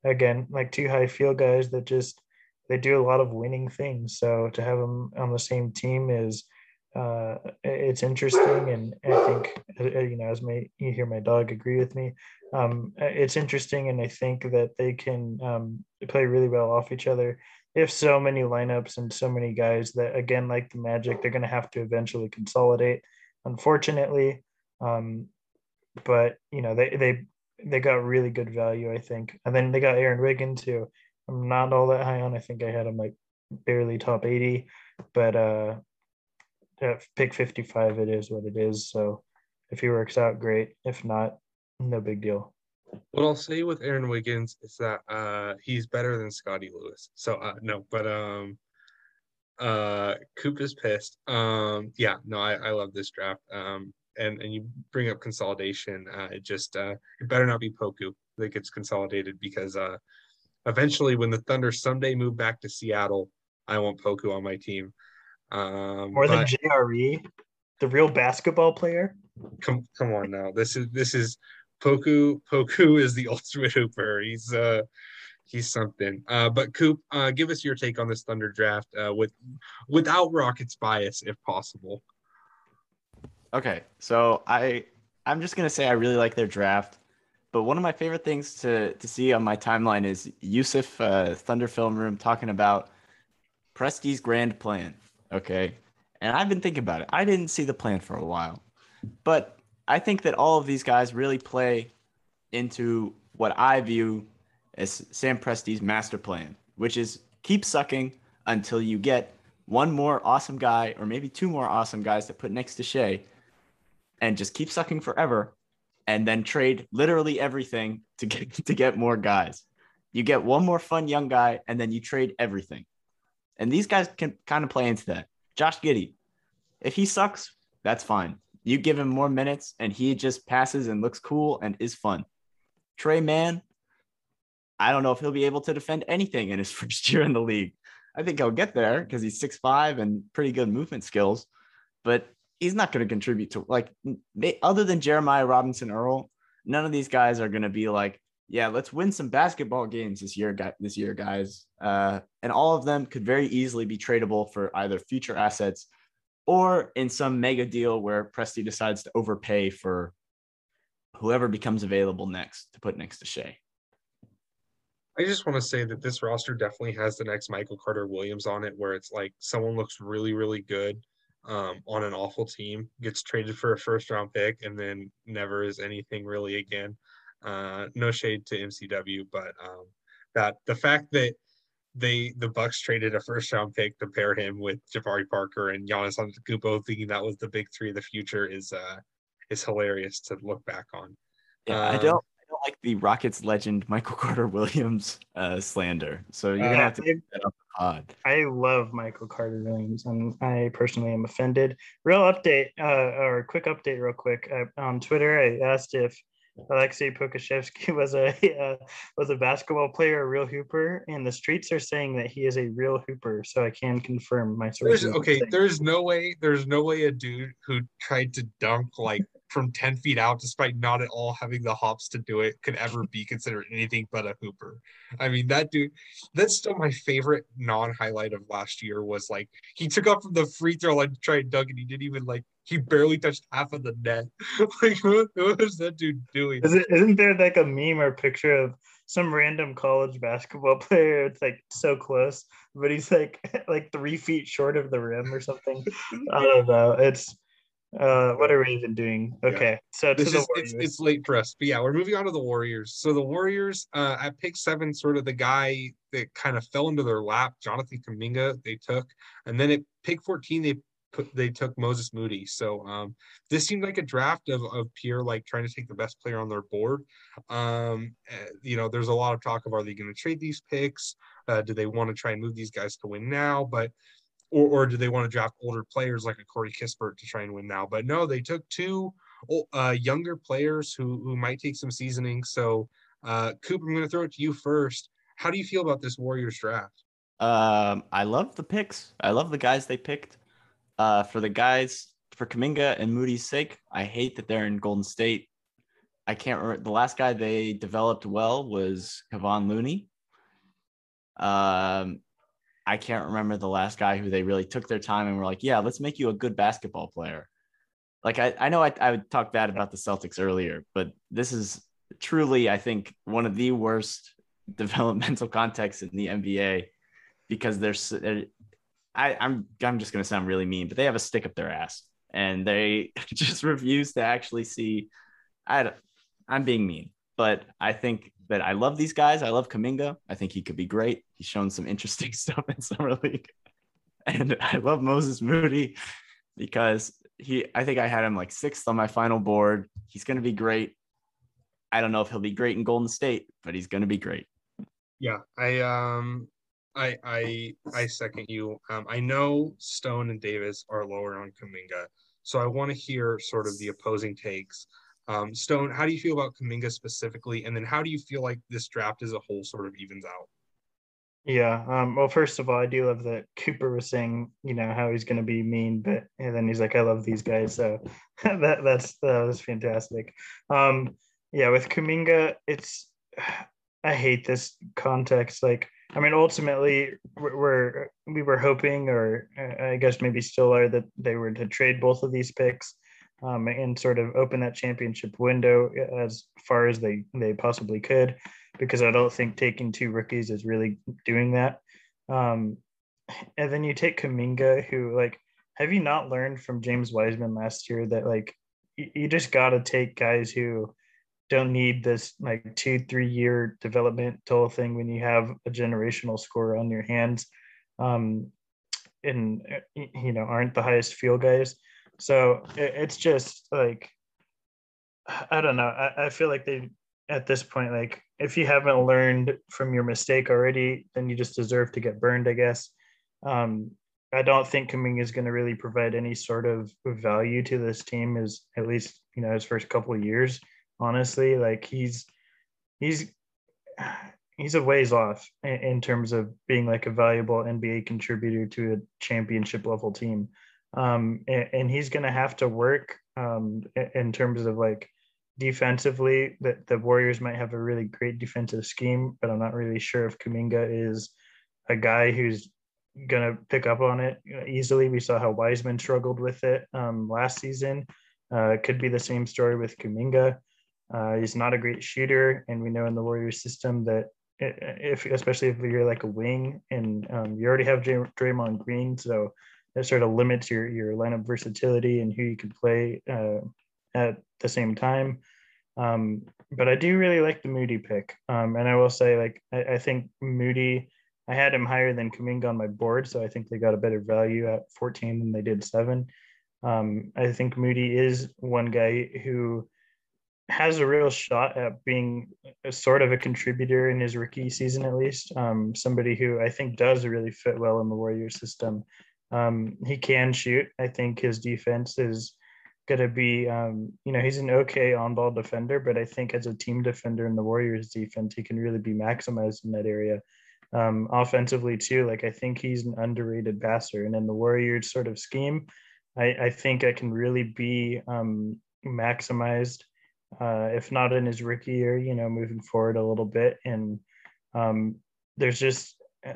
again like two high field guys that just they do a lot of winning things. So to have them on the same team is uh, it's interesting. And i think uh, you know as my you hear my dog agree with me um, it's interesting. And i think that they can um, play really well off each other if so many lineups and so many guys that again like the magic they're going to have to eventually consolidate unfortunately. Um, but you know they they they got really good value, I think. And then they got Aaron Wiggins, who I'm not all that high on. I think I had him like barely top 80, but uh, pick 55, it is what it is. So if he works out, great. If not, no big deal. What I'll say with Aaron Wiggins is that uh, he's better than Scottie Lewis. So uh, no, but um, uh, Coop is pissed. Um, yeah, no, I, I love this draft. Um, and and you bring up consolidation. Uh, it just uh, it better not be Poku that gets consolidated because uh, eventually, when the Thunder someday move back to Seattle, I want Poku on my team. Um, More than JRE, the real basketball player. Come come on now. This is this is Poku. Poku is the ultimate hooper. He's uh he's something. Uh, but Coop, uh, give us your take on this Thunder draft uh, with without Rockets bias, if possible. Okay, so I I'm just gonna say I really like their draft, but one of my favorite things to to see on my timeline is Yusuf uh, Thunder Film Room talking about Presti's grand plan. Okay, and I've been thinking about it. I didn't see the plan for a while, but I think that all of these guys really play into what I view as Sam Presti's master plan, which is keep sucking until you get one more awesome guy or maybe two more awesome guys to put next to Shai and just keep sucking forever and then trade literally everything to get to get more guys. You get one more fun young guy and then you trade everything. And these guys can kind of play into that. Josh Giddey, if he sucks, that's fine. You give him more minutes and he just passes and looks cool and is fun. Tre Mann, I don't know if he'll be able to defend anything in his first year in the league. I think he'll get there because he's six five and pretty good movement skills. But he's not going to contribute to like they, other than Jeremiah Robinson Earl, none of these guys are going to be like, yeah, let's win some basketball games this year, this year, guys. Uh, and all of them could very easily be tradable for either future assets or in some mega deal where Presti decides to overpay for whoever becomes available next to put next to Shai. I just want to say that this roster definitely has the next Michael Carter Williams on it, where it's like someone looks really, really good um, on an awful team, gets traded for a first round pick, and then never is anything really again. Uh, no shade to MCW, but um, that the fact that they the Bucks traded a first round pick to pair him with Jabari Parker and Giannis Antetokounmpo, thinking that was the big three of the future, is uh, is hilarious to look back on. Yeah, um, I don't I don't like the Rockets legend Michael Carter Williams uh, slander. So you're gonna uh, have to get that up pod. I love Michael Carter Williams, and I personally am offended. Real update, uh, or quick update, real quick. I, on Twitter, I asked if Alexei Pokusevski was a uh, was a basketball player, a real hooper, and the streets are saying that he is a real hooper. So I can confirm my sources. okay, there's no way. There's no way a dude who tried to dunk like from 10 feet out, despite not at all having the hops to do it, could ever be considered anything but a hooper. I mean, that dude, that's still my favorite non highlight of last year was like he took off from the free throw line to try and dunk, and he didn't even like, he barely touched half of the net. like, what, what was that dude doing? Is it, isn't there like a meme or picture of some random college basketball player? It's like so close, but he's like like three feet short of the rim or something. I don't know. It's uh, what are we even doing? Okay, yeah. so this is, it's, it's late for us, but yeah, we're moving on to the Warriors. So the Warriors uh, at pick seven, sort of the guy that kind of fell into their lap, Jonathan Kuminga, they took, and then at pick fourteen, they they took Moses Moody. So um, this seemed like a draft of of Pierre like trying to take the best player on their board. Um, uh, you know, there's a lot of talk of are they going to trade these picks? Uh, do they want to try and move these guys to win now? But or, or do they want to draft older players like a Corey Kispert to try and win now? But no, they took two uh, younger players who who might take some seasoning. So, uh, Coop, I'm going to throw it to you first. How do you feel about this Warriors draft? Um, I love the picks. I love the guys they picked. Uh, for the guys for Kuminga and Moody's sake, I hate that they're in Golden State. I can't remember the last guy they developed well was Kevon Looney. Um, I can't remember the last guy who they really took their time and were like, yeah, let's make you a good basketball player. Like I, I know I, I would talk bad about the Celtics earlier, but this is truly, I think, one of the worst developmental contexts in the NBA because there's, I, I'm, I'm just gonna sound really mean, but they have a stick up their ass, and they just refuse to actually see. I, I'm being mean, but I think that I love these guys. I love Kuminga. I think he could be great. He's shown some interesting stuff in summer league, and I love Moses Moody because he. I think I had him like sixth on my final board. He's to be great. I don't know if he'll be great in Golden State, but he's to be great. Yeah, I um I I I second you. Um, I know Stone and Davis are lower on Kuminga, so I want to hear sort of the opposing takes. Um, Stone, how do you feel about Kuminga specifically, and then how do you feel like this draft as a whole sort of evens out? Yeah. Um, well, first of all, I do love that Cooper was saying, you know, how he's going to be mean, but and then he's like, I love these guys. So that that's that was fantastic. Um, yeah, with Kuminga, it's I hate this context. Like I mean, ultimately, we're, we were hoping, or uh, I guess maybe still are, that they were to trade both of these picks um, and sort of open that championship window as far as they they possibly could, because I don't think taking two rookies is really doing that. Um, and then you take Kuminga, who like, have you not learned from James Wiseman last year that like you, you just got to take guys who don't need this like two three year developmental thing when you have a generational score on your hands um and you know aren't the highest field guys. So it's just like i don't know. I, I feel like they at this point like if you haven't learned from your mistake already then you just deserve to get burned i guess. Um I don't think Kuminga is going to really provide any sort of value to this team, is at least you know his first couple of years honestly. Like he's he's he's a ways off in, in, terms of being like a valuable NBA contributor to a championship level team. Um, and, and, he's going to have to work um, in terms of like defensively. That the Warriors might have a really great defensive scheme, but I'm not really sure if Kuminga is a guy who's going to pick up on it easily. We saw how Wiseman struggled with it um, last season. Uh, could be the same story with Kuminga. Uh, he's not a great shooter, and we know in the Warriors system that if, especially if you're like a wing, and um, you already have Dray- Draymond Green, so that sort of limits your your lineup versatility and who you can play uh, at the same time. Um, but I do really like the Moody pick, um, and I will say, like, I, I, think Moody. I had him higher than Kuminga on my board, so I think they got a better value at 14 than they did seven. Um, I think Moody is one guy who has a real shot at being a sort of a contributor in his rookie season, at least. Um, somebody who I think does really fit well in the Warriors system. Um, he can shoot. I think his defense is going to be, um, you know, he's an okay on ball defender, but I think as a team defender in the Warriors defense, he can really be maximized in that area. Um, offensively, too, like I think he's an underrated passer. And in the Warriors sort of scheme, I, I think I can really be um, maximized uh, if not in his rookie year, you know, moving forward a little bit. And um, there's just, uh,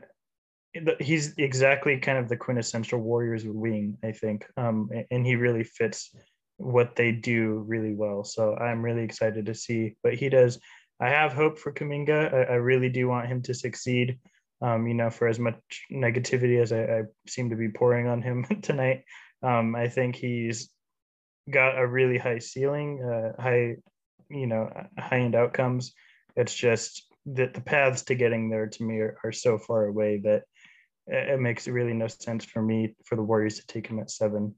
he's exactly kind of the quintessential Warriors wing, I think. Um, and he really fits what they do really well. So I'm really excited to see what he does. I have hope for Kuminga. I, I really do want him to succeed. Um, you know, for as much negativity as I, I seem to be pouring on him tonight, um, I think he's got a really high ceiling, uh, high, you know, high end outcomes. It's just that the paths to getting there to me are, are so far away that it makes really no sense for me for the Warriors to take him at seven.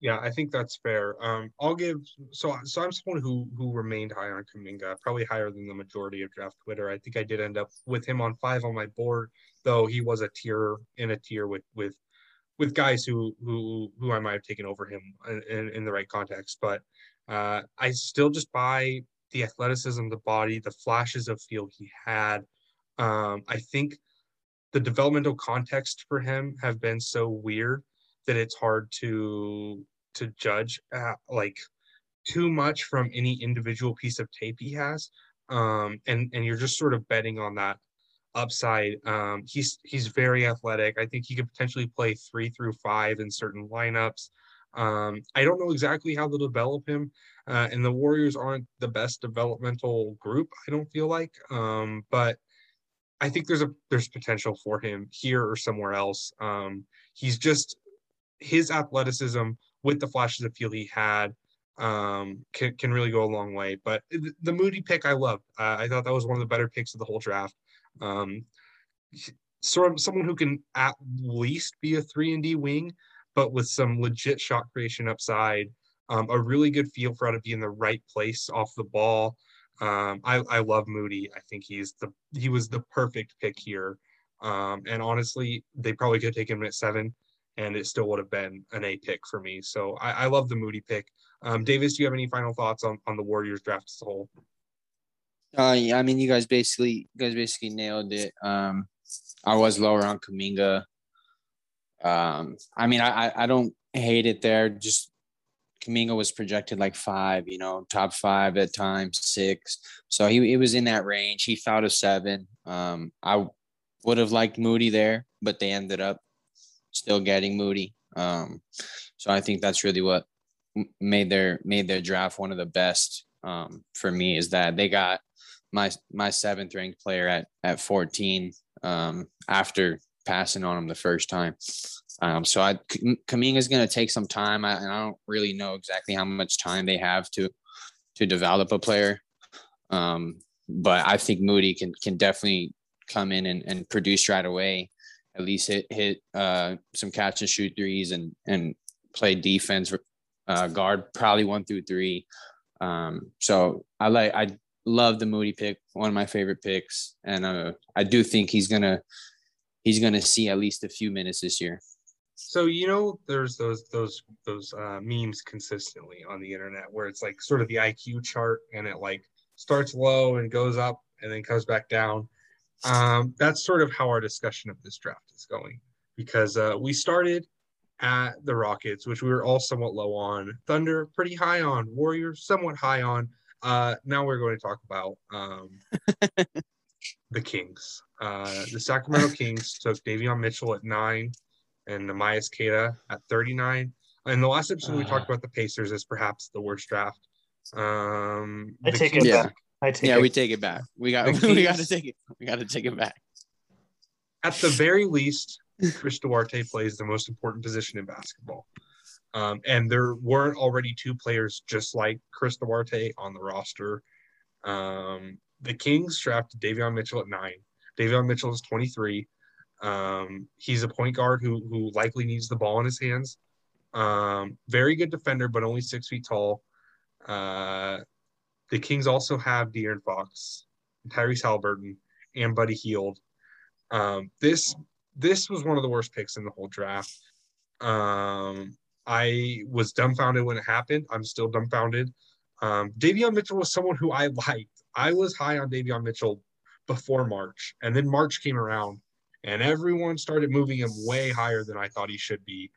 Yeah, I think that's fair. Um, I'll give so so I'm someone who who remained high on Kuminga, probably higher than the majority of draft Twitter. I think I did end up with him on five on my board, though he was a tier in a tier with with with guys who who who I might have taken over him in, in, the right context. But uh, I still just buy the athleticism, the body, the flashes of feel he had. Um, I think the developmental context for him have been so weird that it's hard to to judge uh, like too much from any individual piece of tape he has. Um, and and you're just sort of betting on that upside. Um, he's he's very athletic. I think he could potentially play three through five in certain lineups. Um, I don't know exactly how they'll develop him, uh, and the Warriors aren't the best developmental group. I don't feel like, um, but I think there's a there's potential for him here or somewhere else. Um, he's just his athleticism with the flashes of feel he had um, can, can really go a long way. But the Moody pick I love. Uh, I thought that was one of the better picks of the whole draft. Um, sort of someone who can at least be a three and D wing, but with some legit shot creation upside, um, a really good feel for how to be in the right place off the ball. Um, I, I love Moody. I think he's the he was the perfect pick here. Um, and honestly, they probably could take him at seven, and it still would have been an A pick for me. So I, I love the Moody pick. Um, Davis, do you have any final thoughts on, on the Warriors draft as a whole? Uh, yeah, I mean, you guys basically, you guys basically nailed it. Um, I was lower on Kuminga. Um, I mean, I, I don't hate it there. Just Kuminga was projected like five, you know, top five at times, six. So he, he was in that range. He fell a seven. Um, I would have liked Moody there, but they ended up still getting Moody. Um, so I think that's really what made their made their draft one of the best um, for me is that they got my my seventh ranked player at at 14 um, after passing on him the first time. Um, so I Kuminga is going to take some time, I, and I don't really know exactly how much time they have to to develop a player. Um, but I think Moody can can definitely come in and, and produce right away. At least hit hit uh, some catch and shoot threes and and play defense uh, guard probably one through three. Um, so I like I love the Moody pick, one of my favorite picks, and uh, I do think he's gonna he's gonna see at least a few minutes this year. So you know, there's those those those uh, memes consistently on the internet where it's like sort of the IQ chart, and it like starts low and goes up and then comes back down. Um, that's sort of how our discussion of this draft is going because uh, we started at the Rockets, which we were all somewhat low on. Thunder, pretty high on. Warriors, somewhat high on. Uh, now we're going to talk about um, the Kings. Uh, the Sacramento Kings took Davion Mitchell at nine and Neemias Queta at 39. In the last episode, uh, we talked about the Pacers as perhaps the worst draft. Um, I take Kings, it back. I take yeah, it. we take it back. We got we got to take it. We got to take it back. At the very least, Chris Duarte plays the most important position in basketball. Um, and there weren't already two players just like Chris Duarte on the roster. Um, the Kings drafted Davion Mitchell at nine. Davion Mitchell is 23. Um, he's a point guard who who likely needs the ball in his hands. Um, very good defender, but only six feet tall. Uh, the Kings also have De'Aaron Fox, Tyrese Haliburton, and Buddy Hield. Um, this this was one of the worst picks in the whole draft. Um, I was dumbfounded when it happened. I'm still dumbfounded. Um, Davion Mitchell was someone who I liked. I was high on Davion Mitchell before March, and then March came around, and everyone started moving him way higher than I thought he should be.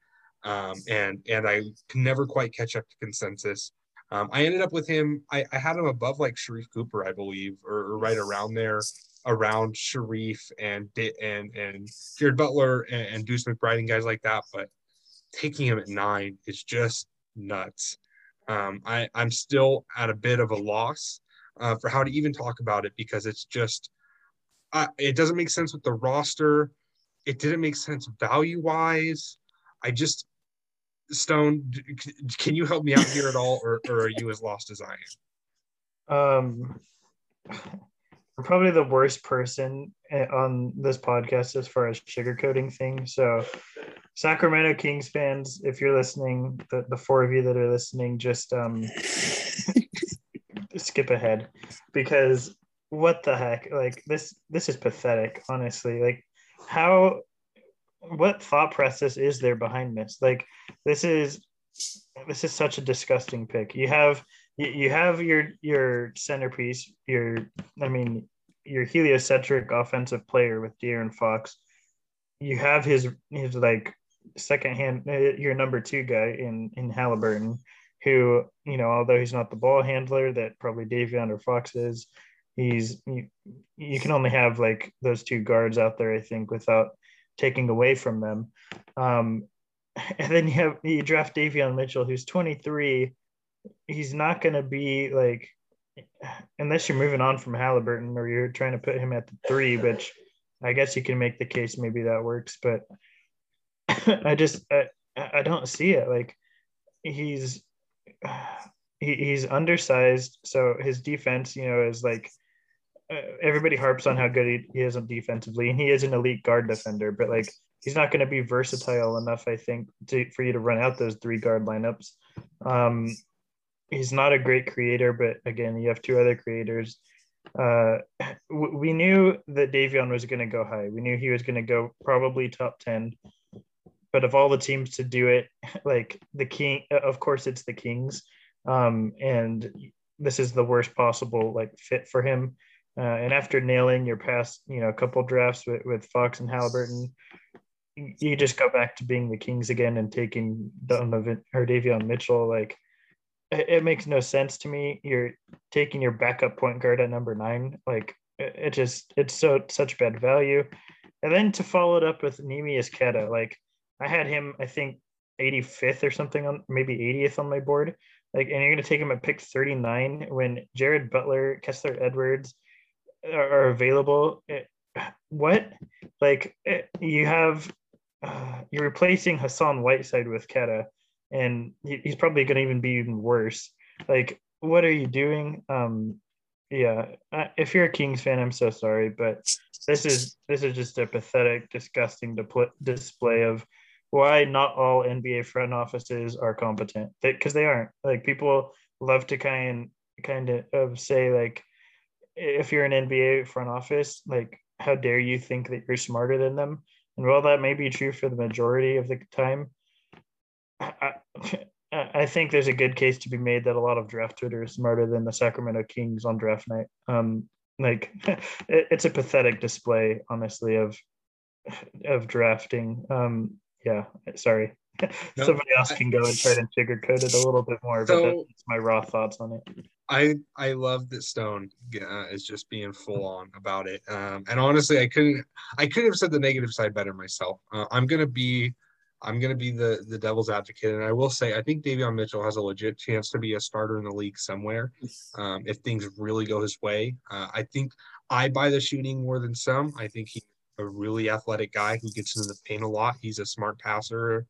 Um, and and I can never quite catch up to consensus. Um, I ended up with him. I, I, had him above like Sharife Cooper, I believe, or, or right around there around Sharife and and and Jared Butler and, and Deuce McBride and guys like that, but taking him at nine is just nuts. Um, I, I'm still at a bit of a loss uh, for how to even talk about it because it's just it doesn't make sense with the roster. It didn't make sense value wise. I just Stone, can you help me out here at all, or, or are you as lost as I am? Um, I'm probably the worst person eh, on this podcast as far as sugarcoating things. So, Sacramento Kings fans, if you're listening, the, the four of you that are listening, just um, skip ahead because what the heck? Like this, this is pathetic. Honestly, like how, what thought process is there behind this? Like this is, this is such a disgusting pick. You have you, have your your centerpiece, your I mean your heliocentric offensive player with De'Aaron Fox. You have his his like second hand uh, your number two guy in in Haliburton, who you know although he's not the ball handler that probably Davion or Fox is, he's you, you can only have like those two guards out there I think without taking away from them. Um, and then you have you draft Davion Mitchell who's 23 he's not going to be like unless you're moving on from Haliburton or you're trying to put him at the three, which I guess you can make the case maybe that works. But I just I, I don't see it. Like he's he, he's undersized, so his defense, you know, is like uh, everybody harps on how good he, he is defensively, and he is an elite guard defender, but like he's not going to be versatile enough, I think, to, for you to run out those three guard lineups. Um, he's not a great creator, but again, you have two other creators. Uh, we knew that Davion was going to go high. We knew he was going to go probably top 10. But of all the teams to do it, like the King, of course, it's the Kings. Um, and this is the worst possible like fit for him. Uh, and after nailing your past, you know, a couple drafts with, with Fox and Haliburton, you just go back to being the Kings again and taking Donovan or Davion Mitchell. Like it, it, makes no sense to me. You're taking your backup point guard at number nine. Like it, it just it's so such bad value. And then to follow it up with Neemias Queta, like I had him, I think 85th or something on maybe 80th on my board. Like, and you're gonna take him at pick 39 when Jared Butler, Kessler Edwards are, are available. It, what? Like it, you have uh, you're replacing Hassan Whiteside with Queta, and he, he's probably going to even be even worse. Like, what are you doing? Um, yeah, uh, if you're a Kings fan, I'm so sorry, but this is this is just a pathetic, disgusting display of why not all NBA front offices are competent because they, aren't. Like people love to kind kind of say like, if you're an NBA front office, like how dare you think that you're smarter than them? And while that may be true for the majority of the time, I, I think there's a good case to be made that a lot of draft Twitter is smarter than the Sacramento Kings on draft night. Um, like it, it's a pathetic display, honestly, of of drafting. Um, yeah, sorry. Nope. Somebody else can go and try to sugarcoat it a little bit more, so, but that's my raw thoughts on it. I I love that Stone uh, is just being full on about it. Um, and honestly, I couldn't I couldn't have said the negative side better myself. Uh, I'm gonna be I'm gonna be the the devil's advocate, and I will say I think Davion Mitchell has a legit chance to be a starter in the league somewhere um, if things really go his way. Uh, I think I buy the shooting more than some. I think he's a really athletic guy who gets into the paint a lot. He's a smart passer,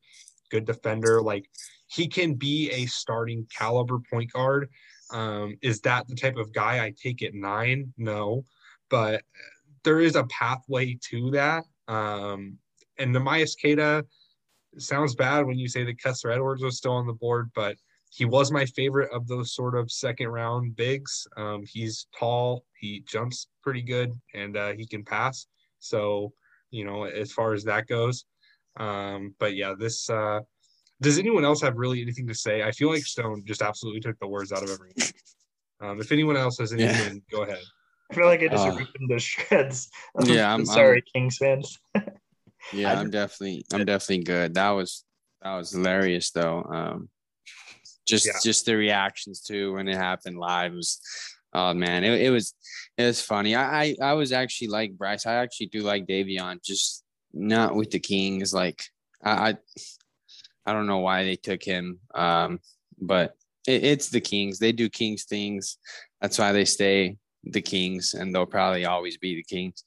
good defender. Like he can be a starting caliber point guard um, is that the type of guy I take at nine? No, but there is a pathway to that. Um, and Neemias Queta sounds bad when you say that Kessler Edwards was still on the board, but he was my favorite of those sort of second round bigs. Um, he's tall, he jumps pretty good, and uh, he can pass. So, you know, as far as that goes. Um, but yeah, this uh, does anyone else have really anything to say? I feel like Stone just absolutely took the words out of everyone. Um, if anyone else has anything, yeah. go ahead. I feel like I just uh, ripped them to shreds. yeah, I'm sorry, I'm, Kings fans. yeah, I'm definitely, I'm definitely good. That was, that was hilarious though. Um, just, yeah. just the reactions too when it happened live was, oh man, it, it was, it was funny. I, I, I was actually like Bryce. I actually do like Davion, just not with the Kings. Like I, I I don't know why they took him, um, but it, it's the Kings. They do Kings things. That's why they stay the Kings, and they'll probably always be the Kings.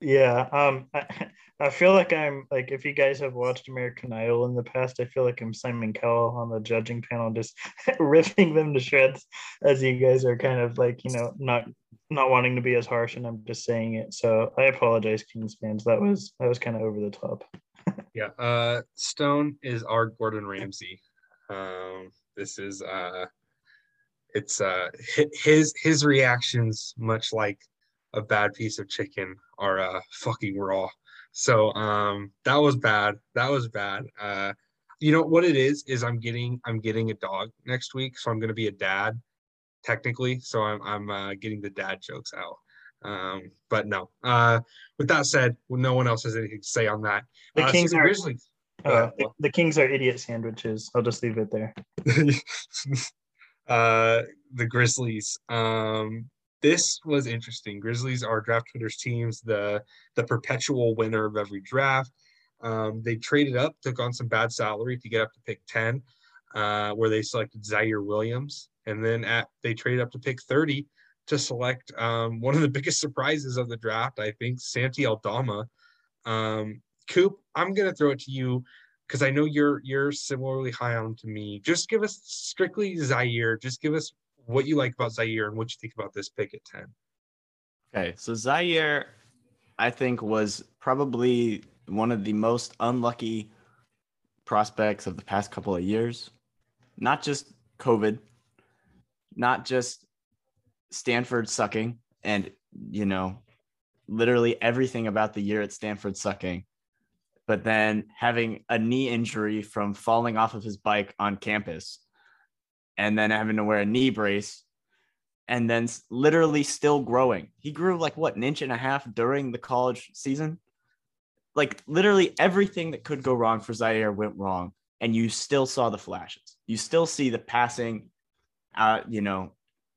Yeah, um, I, I feel like I'm like if you guys have watched American Idol in the past, I feel like I'm Simon Cowell on the judging panel, just ripping them to shreds as you guys are kind of like you know not not wanting to be as harsh, and I'm just saying it. So I apologize, Kings fans. That was that was kind of over the top yeah. Uh, Stone is our Gordon Ramsay. Um, this is uh, it's uh, his his reactions, much like a bad piece of chicken, are uh, fucking raw. So um, that was bad. That was bad. Uh, you know what it is is I'm getting I'm getting a dog next week, so I'm gonna be a dad technically. So I'm I'm uh, getting the dad jokes out. Um, but no. Uh, with that said, no one else has anything to say on that. The uh, Kings so are. Uh, the, the, Kings are idiot sandwiches. I'll just leave it there. uh, the Grizzlies. Um, this was interesting. Grizzlies are draft Twitter's teams, the the perpetual winner of every draft. Um, they traded up, took on some bad salary to get up to pick 10, uh, where they selected Ziaire Williams. And then at they traded up to pick 30 to select um, one of the biggest surprises of the draft, I think, Santi Aldama. Um, Coop, I'm going to throw it to you. because I know you're you're similarly high on to me. Just give us strictly Ziaire. Just give us what you like about Ziaire and what you think about this pick at 10. Okay, so Ziaire, I think, was probably one of the most unlucky prospects of the past couple of years. Not just COVID, not just Stanford sucking, and, you know, literally everything about the year at Stanford sucking, but then having a knee injury from falling off of his bike on campus and then having to wear a knee brace and then literally still growing. He grew like what an inch and a half during the college season. Like literally everything that could go wrong for Ziaire went wrong, and you still saw the flashes. You still see the passing, uh, you know,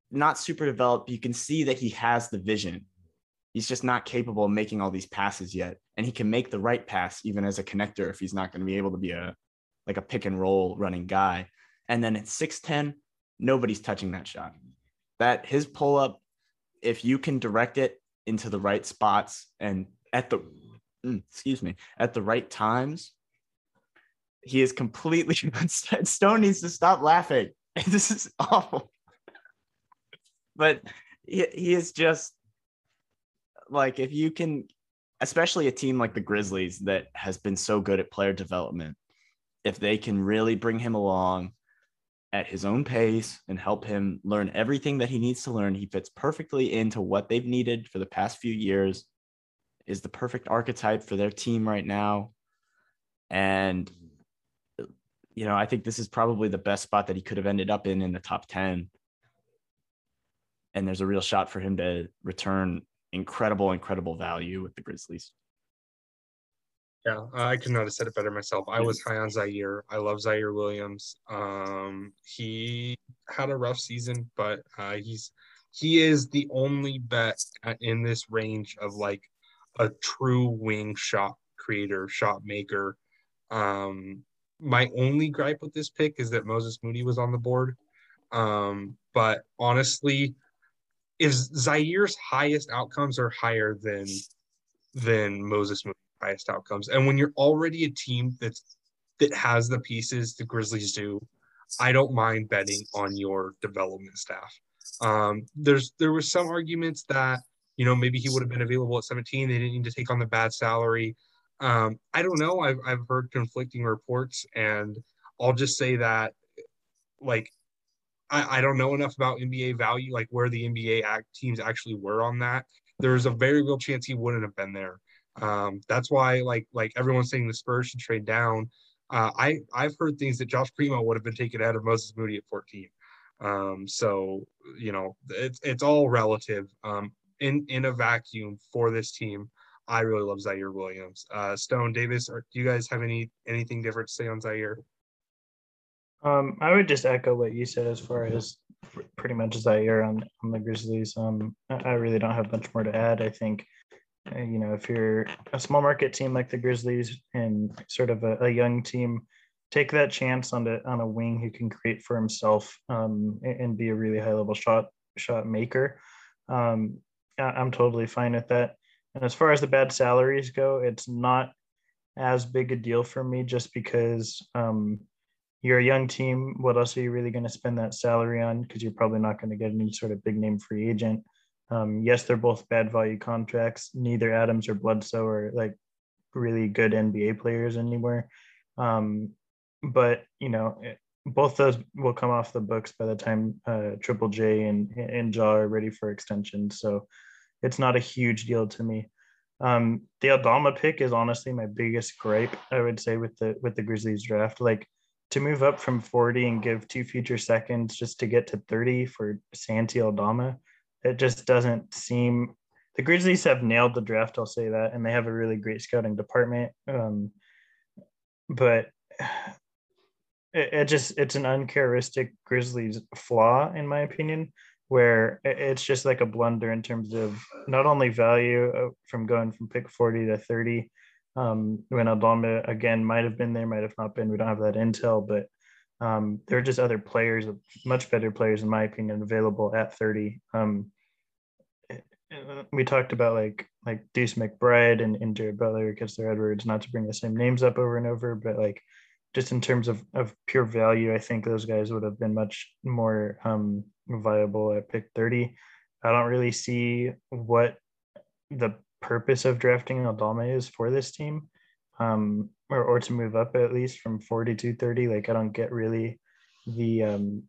not super developed. You can see that he has the vision. He's just not capable of making all these passes yet, and he can make the right pass even as a connector if he's not going to be able to be a like a pick and roll running guy. And then at 6'10, nobody's touching that shot that his pull up, if you can direct it into the right spots and at the mm, excuse me at the right times, he is completely Stone needs to stop laughing. This is awful. but he, he is just like if you can especially a team like the Grizzlies that has been so good at player development, if they can really bring him along at his own pace and help him learn everything that he needs to learn. He fits perfectly into what they've needed for the past few years, is the perfect archetype for their team right now. And, you know, I think this is probably the best spot that he could have ended up in in the top 10. And there's a real shot for him to return incredible, incredible value with the Grizzlies. Yeah, I could not have said it better myself. I was high on Ziaire. I love Ziaire Williams. Um, he had a rough season, but uh, he's he is the only bet in this range of like a true wing shot creator, shot maker. Um, my only gripe with this pick is that Moses Moody was on the board. Um, but honestly, if Ziaire's highest outcomes are higher than than Moses Moody highest outcomes. And when you're already a team that's that has the pieces the Grizzlies do, I don't mind betting on your development staff. Um, there's there was some arguments that you know maybe he would have been available at 17. They didn't need to take on the bad salary. Um, I don't know. I've I've heard conflicting reports, and I'll just say that like I, I don't know enough about NBA value, like where the NBA act teams actually were on that. There's a very real chance he wouldn't have been there. Um, that's why like like everyone's saying the Spurs should trade down. Uh, I I've heard things that Josh Primo would have been taken out of Moses Moody at 14. Um, so you know it's it's all relative. Um, in in a vacuum for this team, I really love Ziaire Williams. Uh, Stone Davis, or do you guys have any anything different to say on Ziaire? Um, I would just echo what you said as far as pretty much Ziaire on, on the Grizzlies. Um, I really don't have much more to add. I think you know, if you're a small market team like the Grizzlies and sort of a, a young team, take that chance on the on a wing who can create for himself um, and, and, be a really high level shot shot maker. Um, I'm totally fine with that. And as far as the bad salaries go, it's not as big a deal for me just because um, you're a young team. What else are you really going to spend that salary on? Because you're probably not going to get any sort of big name free agent. Um, yes, they're both bad value contracts. Neither Adams or Bledsoe are like really good NBA players anymore. Um, but you know, eh, both those will come off the books by the time uh, Triple J and and Ja are ready for extension. So it's not a huge deal to me. Um, the Aldama pick is honestly my biggest gripe. I would say with the with the Grizzlies draft, like to move up from 40 and give two future seconds just to get to 30 for Santi Aldama it just doesn't seem the Grizzlies have nailed the draft. I'll say that, and they have a really great scouting department. Um, but it, it, just it's an uncharacteristic Grizzlies flaw, in my opinion, where it's just like a blunder in terms of not only value uh, from going from pick forty to thirty. Um, when Aldama again might have been there, might have not been. We don't have that intel, but um, there are just other players, much better players, in my opinion, available at 30. Um, we talked about like like Deuce McBride and, and Jared Butler, Kessler Edwards, not to bring the same names up over and over, but like just in terms of, of pure value, I think those guys would have been much more um, viable at pick 30. I don't really see what the purpose of drafting Aldama is for this team, um, or, or to move up at least from 40 to 30. Like, I don't get really the um,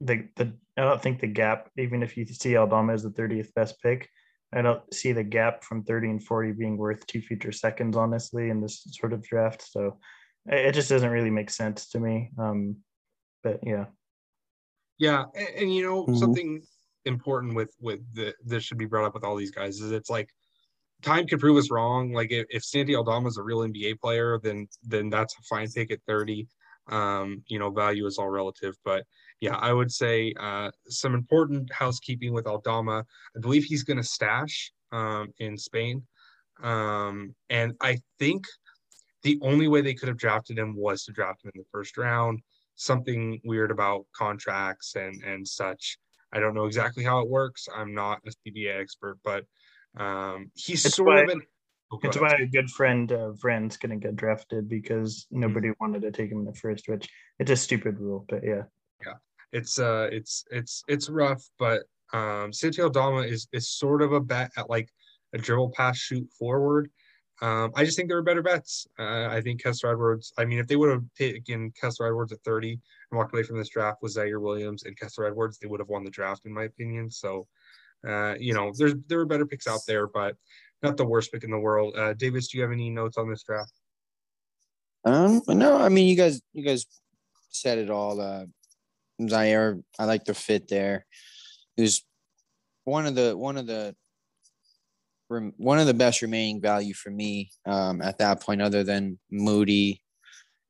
the the I don't think the gap, even if you see Aldama as the 30th best pick, I don't see the gap from 30 and 40 being worth two future seconds, honestly, in this sort of draft. So it just doesn't really make sense to me. Um, but yeah. Yeah, and, and you know mm-hmm. something important with with the this should be brought up with all these guys is it's like time can prove us wrong. Like if, if Santi Aldama is a real NBA player, then then that's a fine pick at 30. Um, you know, value is all relative, but yeah, I would say uh, some important housekeeping with Aldama. I believe he's going to stash um, in Spain. Um, and I think the only way they could have drafted him was to draft him in the first round. Something weird about contracts and, and such. I don't know exactly how it works. I'm not a CBA expert, but um, he's it's sort why, of an. Oh, it's why a good friend uh, Vran's going to get drafted because mm-hmm. nobody mm-hmm. wanted to take him in the first, which it's a stupid rule, but yeah. Yeah it's uh it's it's it's rough, but um Santi Aldama is is sort of a bet at like a dribble pass shoot forward. Um, I just think there are better bets. Uh, I think Kessler Edwards. I mean, if they would have taken Kessler Edwards at 30 and walked away from this draft with Ziaire Williams and Kessler Edwards, they would have won the draft, in my opinion. So, uh, you know, there's there are better picks out there, but not the worst pick in the world. Uh, Davis, do you have any notes on this draft? Um, no, I mean, you guys, you guys said it all. Uh, Ziaire, I like the fit there. He was one of the one of the one of the best remaining value for me um, at that point, other than Moody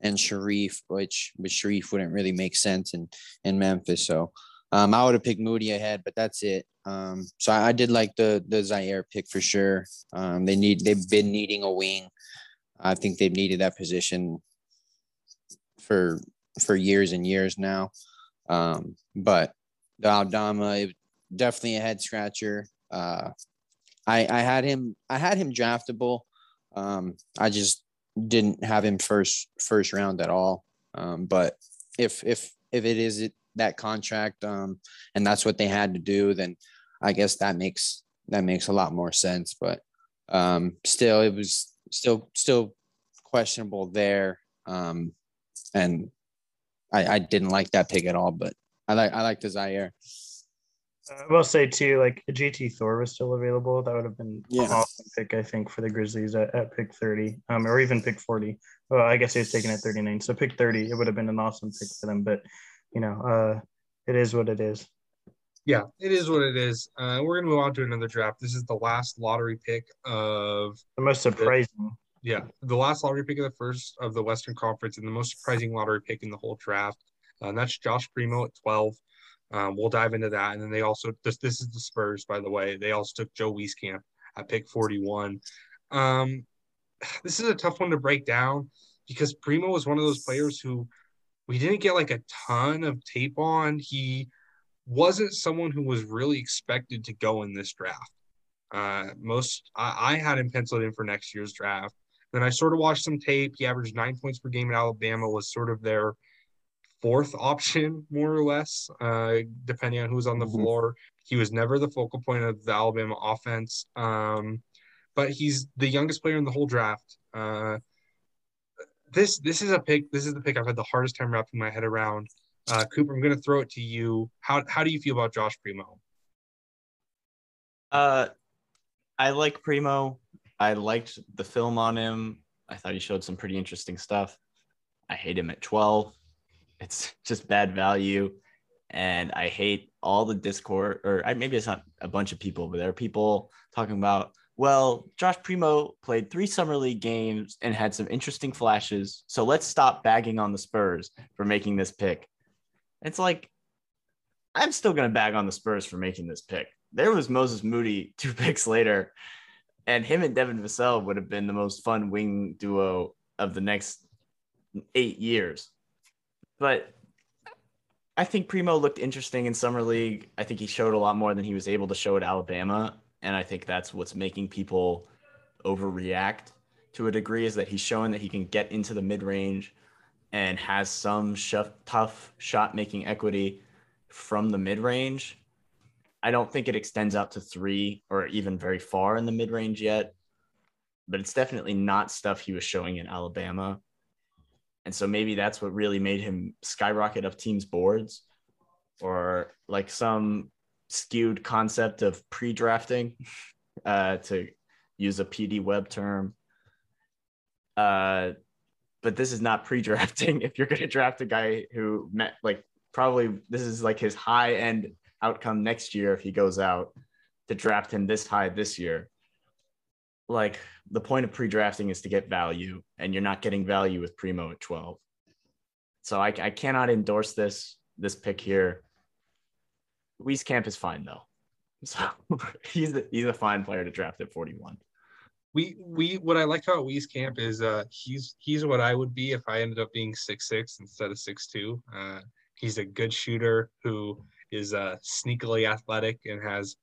and Sharife, which which Sharife wouldn't really make sense in in Memphis. So um, I would have picked Moody ahead, but that's it. Um, so I, I, did like the the Ziaire pick for sure. Um, they need they've been needing a wing. I think they've needed that position for for years and years now. Um, but the Aldama, definitely a head scratcher. Uh, I I had him I had him draftable. Um, I just didn't have him first first round at all. Um, but if if if it is it, that contract um, and that's what they had to do, then I guess that makes that makes a lot more sense. But um, still, it was still still questionable there. Um, and I, I didn't like that pick at all, but I like I like the Ziaire. I will say too, like JT Thor was still available. That would have been yeah. an awesome pick, I think, for the Grizzlies at, at pick 30, um, or even pick 40. Well, I guess he was taken at 39. So pick 30, it would have been an awesome pick for them. But you know, uh, it is what it is. Yeah, it is what it is. Uh, we're gonna move on to another draft. This is the last lottery pick of the most surprising. Yeah, the last lottery pick of the first of the Western Conference and the most surprising lottery pick in the whole draft. Uh, and that's Josh Primo at 12. Um, we'll dive into that. And then they also, this, this is the Spurs, by the way. They also took Joe Wieskamp at pick 41. Um, this is a tough one to break down because Primo was one of those players who we didn't get like a ton of tape on. He wasn't someone who was really expected to go in this draft. Uh, most I, I had him penciled in for next year's draft. Then I sort of watched some tape. He averaged nine points per game at Alabama, was sort of their fourth option, more or less, uh, depending on who's on the mm-hmm. floor. He was never the focal point of the Alabama offense. Um, but he's the youngest player in the whole draft. Uh, this this is a pick. This is the pick I've had the hardest time wrapping my head around. Uh, Cooper, I'm going to throw it to you. How how do you feel about Josh Primo? Uh, I like Primo. I liked the film on him. I thought he showed some pretty interesting stuff. I hate him at 12. It's just bad value. And I hate all the Discord, or maybe it's not a bunch of people, but there are people talking about, well, Josh Primo played three summer league games and had some interesting flashes. So let's stop bagging on the Spurs for making this pick. It's like, I'm still to bag on the Spurs for making this pick. There was Moses Moody two picks later, and him and Devin Vassell would have been the most fun wing duo of the next eight years. But I think Primo looked interesting in summer league. I think he showed a lot more than he was able to show at Alabama. and I think that's what's making people overreact to a degree is that he's showing that he can get into the mid range and has some sh- tough shot making equity from the mid range. I don't think it extends out to three or even very far in the mid range yet, but it's definitely not stuff he was showing in Alabama. And so maybe that's what really made him skyrocket up teams' boards or like some skewed concept of pre drafting, uh, to use a PD web term. Uh, but this is not pre-drafting. If you're going to draft a guy who met like probably this is like his high end outcome next year if he goes out to draft him this high this year. Like the point of pre-drafting is to get value, and you're not getting value with Primo at 12. So I, I cannot endorse this this pick here. Wieskamp is fine though. So he's a, he's a fine player to draft at 41 we we what I like about Wieskamp is uh he's he's what I would be if I ended up being six six instead of six two. Uh, he's a good shooter who is uh sneakily athletic and has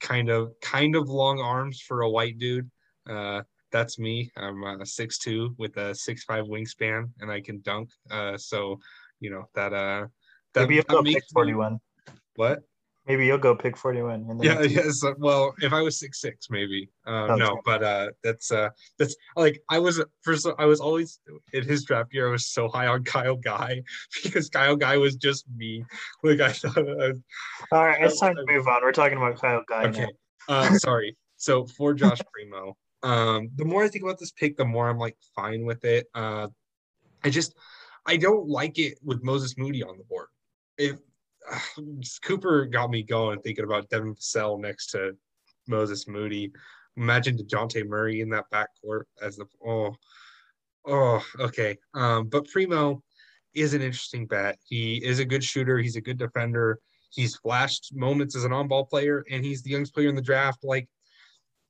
kind of kind of long arms for a white dude. Uh, that's me. I'm a six two with a six five wingspan, and I can dunk. Uh, so you know that uh that, Maybe you'll that go makes 41. what? Maybe you'll go pick 41. And then Yeah, yes. uh, Well, if I was six six, maybe. Uh, Oh, no, but uh, that's uh, that's like I was first. I was always in his draft year. I was so high on Kyle Guy because Kyle Guy was just me. Like I thought. All right, it's time to move on. We're talking about Kyle Guy okay. now. Uh, sorry. So for Josh Primo, um, the more I think about this pick, the more I'm like fine with it. Uh, I just I don't like it with Moses Moody on the board. If Cooper got me going thinking about Devin Vassell next to Moses Moody. Imagine Dejounte Murray in that backcourt as the oh oh okay. Um, but Primo is an interesting bet. He is a good shooter. He's a good defender. He's flashed moments as an on-ball player, and he's the youngest player in the draft. Like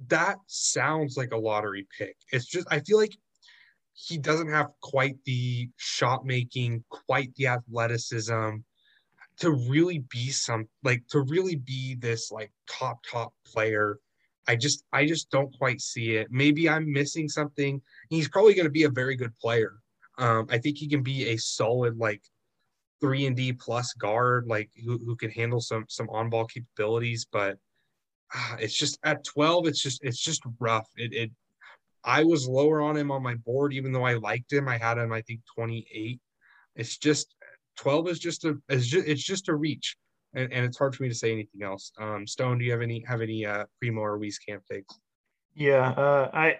that sounds like a lottery pick. It's just I feel like he doesn't have quite the shot making, quite the athleticism to really be some like to really be this like top top player. I just I just don't quite see it. Maybe I'm missing something. He's probably going to be a very good player. Um, I think he can be a solid like three and D plus guard, like who, who can handle some some on ball capabilities. But ah, it's just at 12, it's just it's just rough. It, it I was lower on him on my board, even though I liked him. I had him, I think, 28. It's just 12 is just a it's just, it's just a reach. And, and it's hard for me to say anything else. Um, Stone, do you have any have any uh Primo or Wieskamp takes? Yeah, uh, I,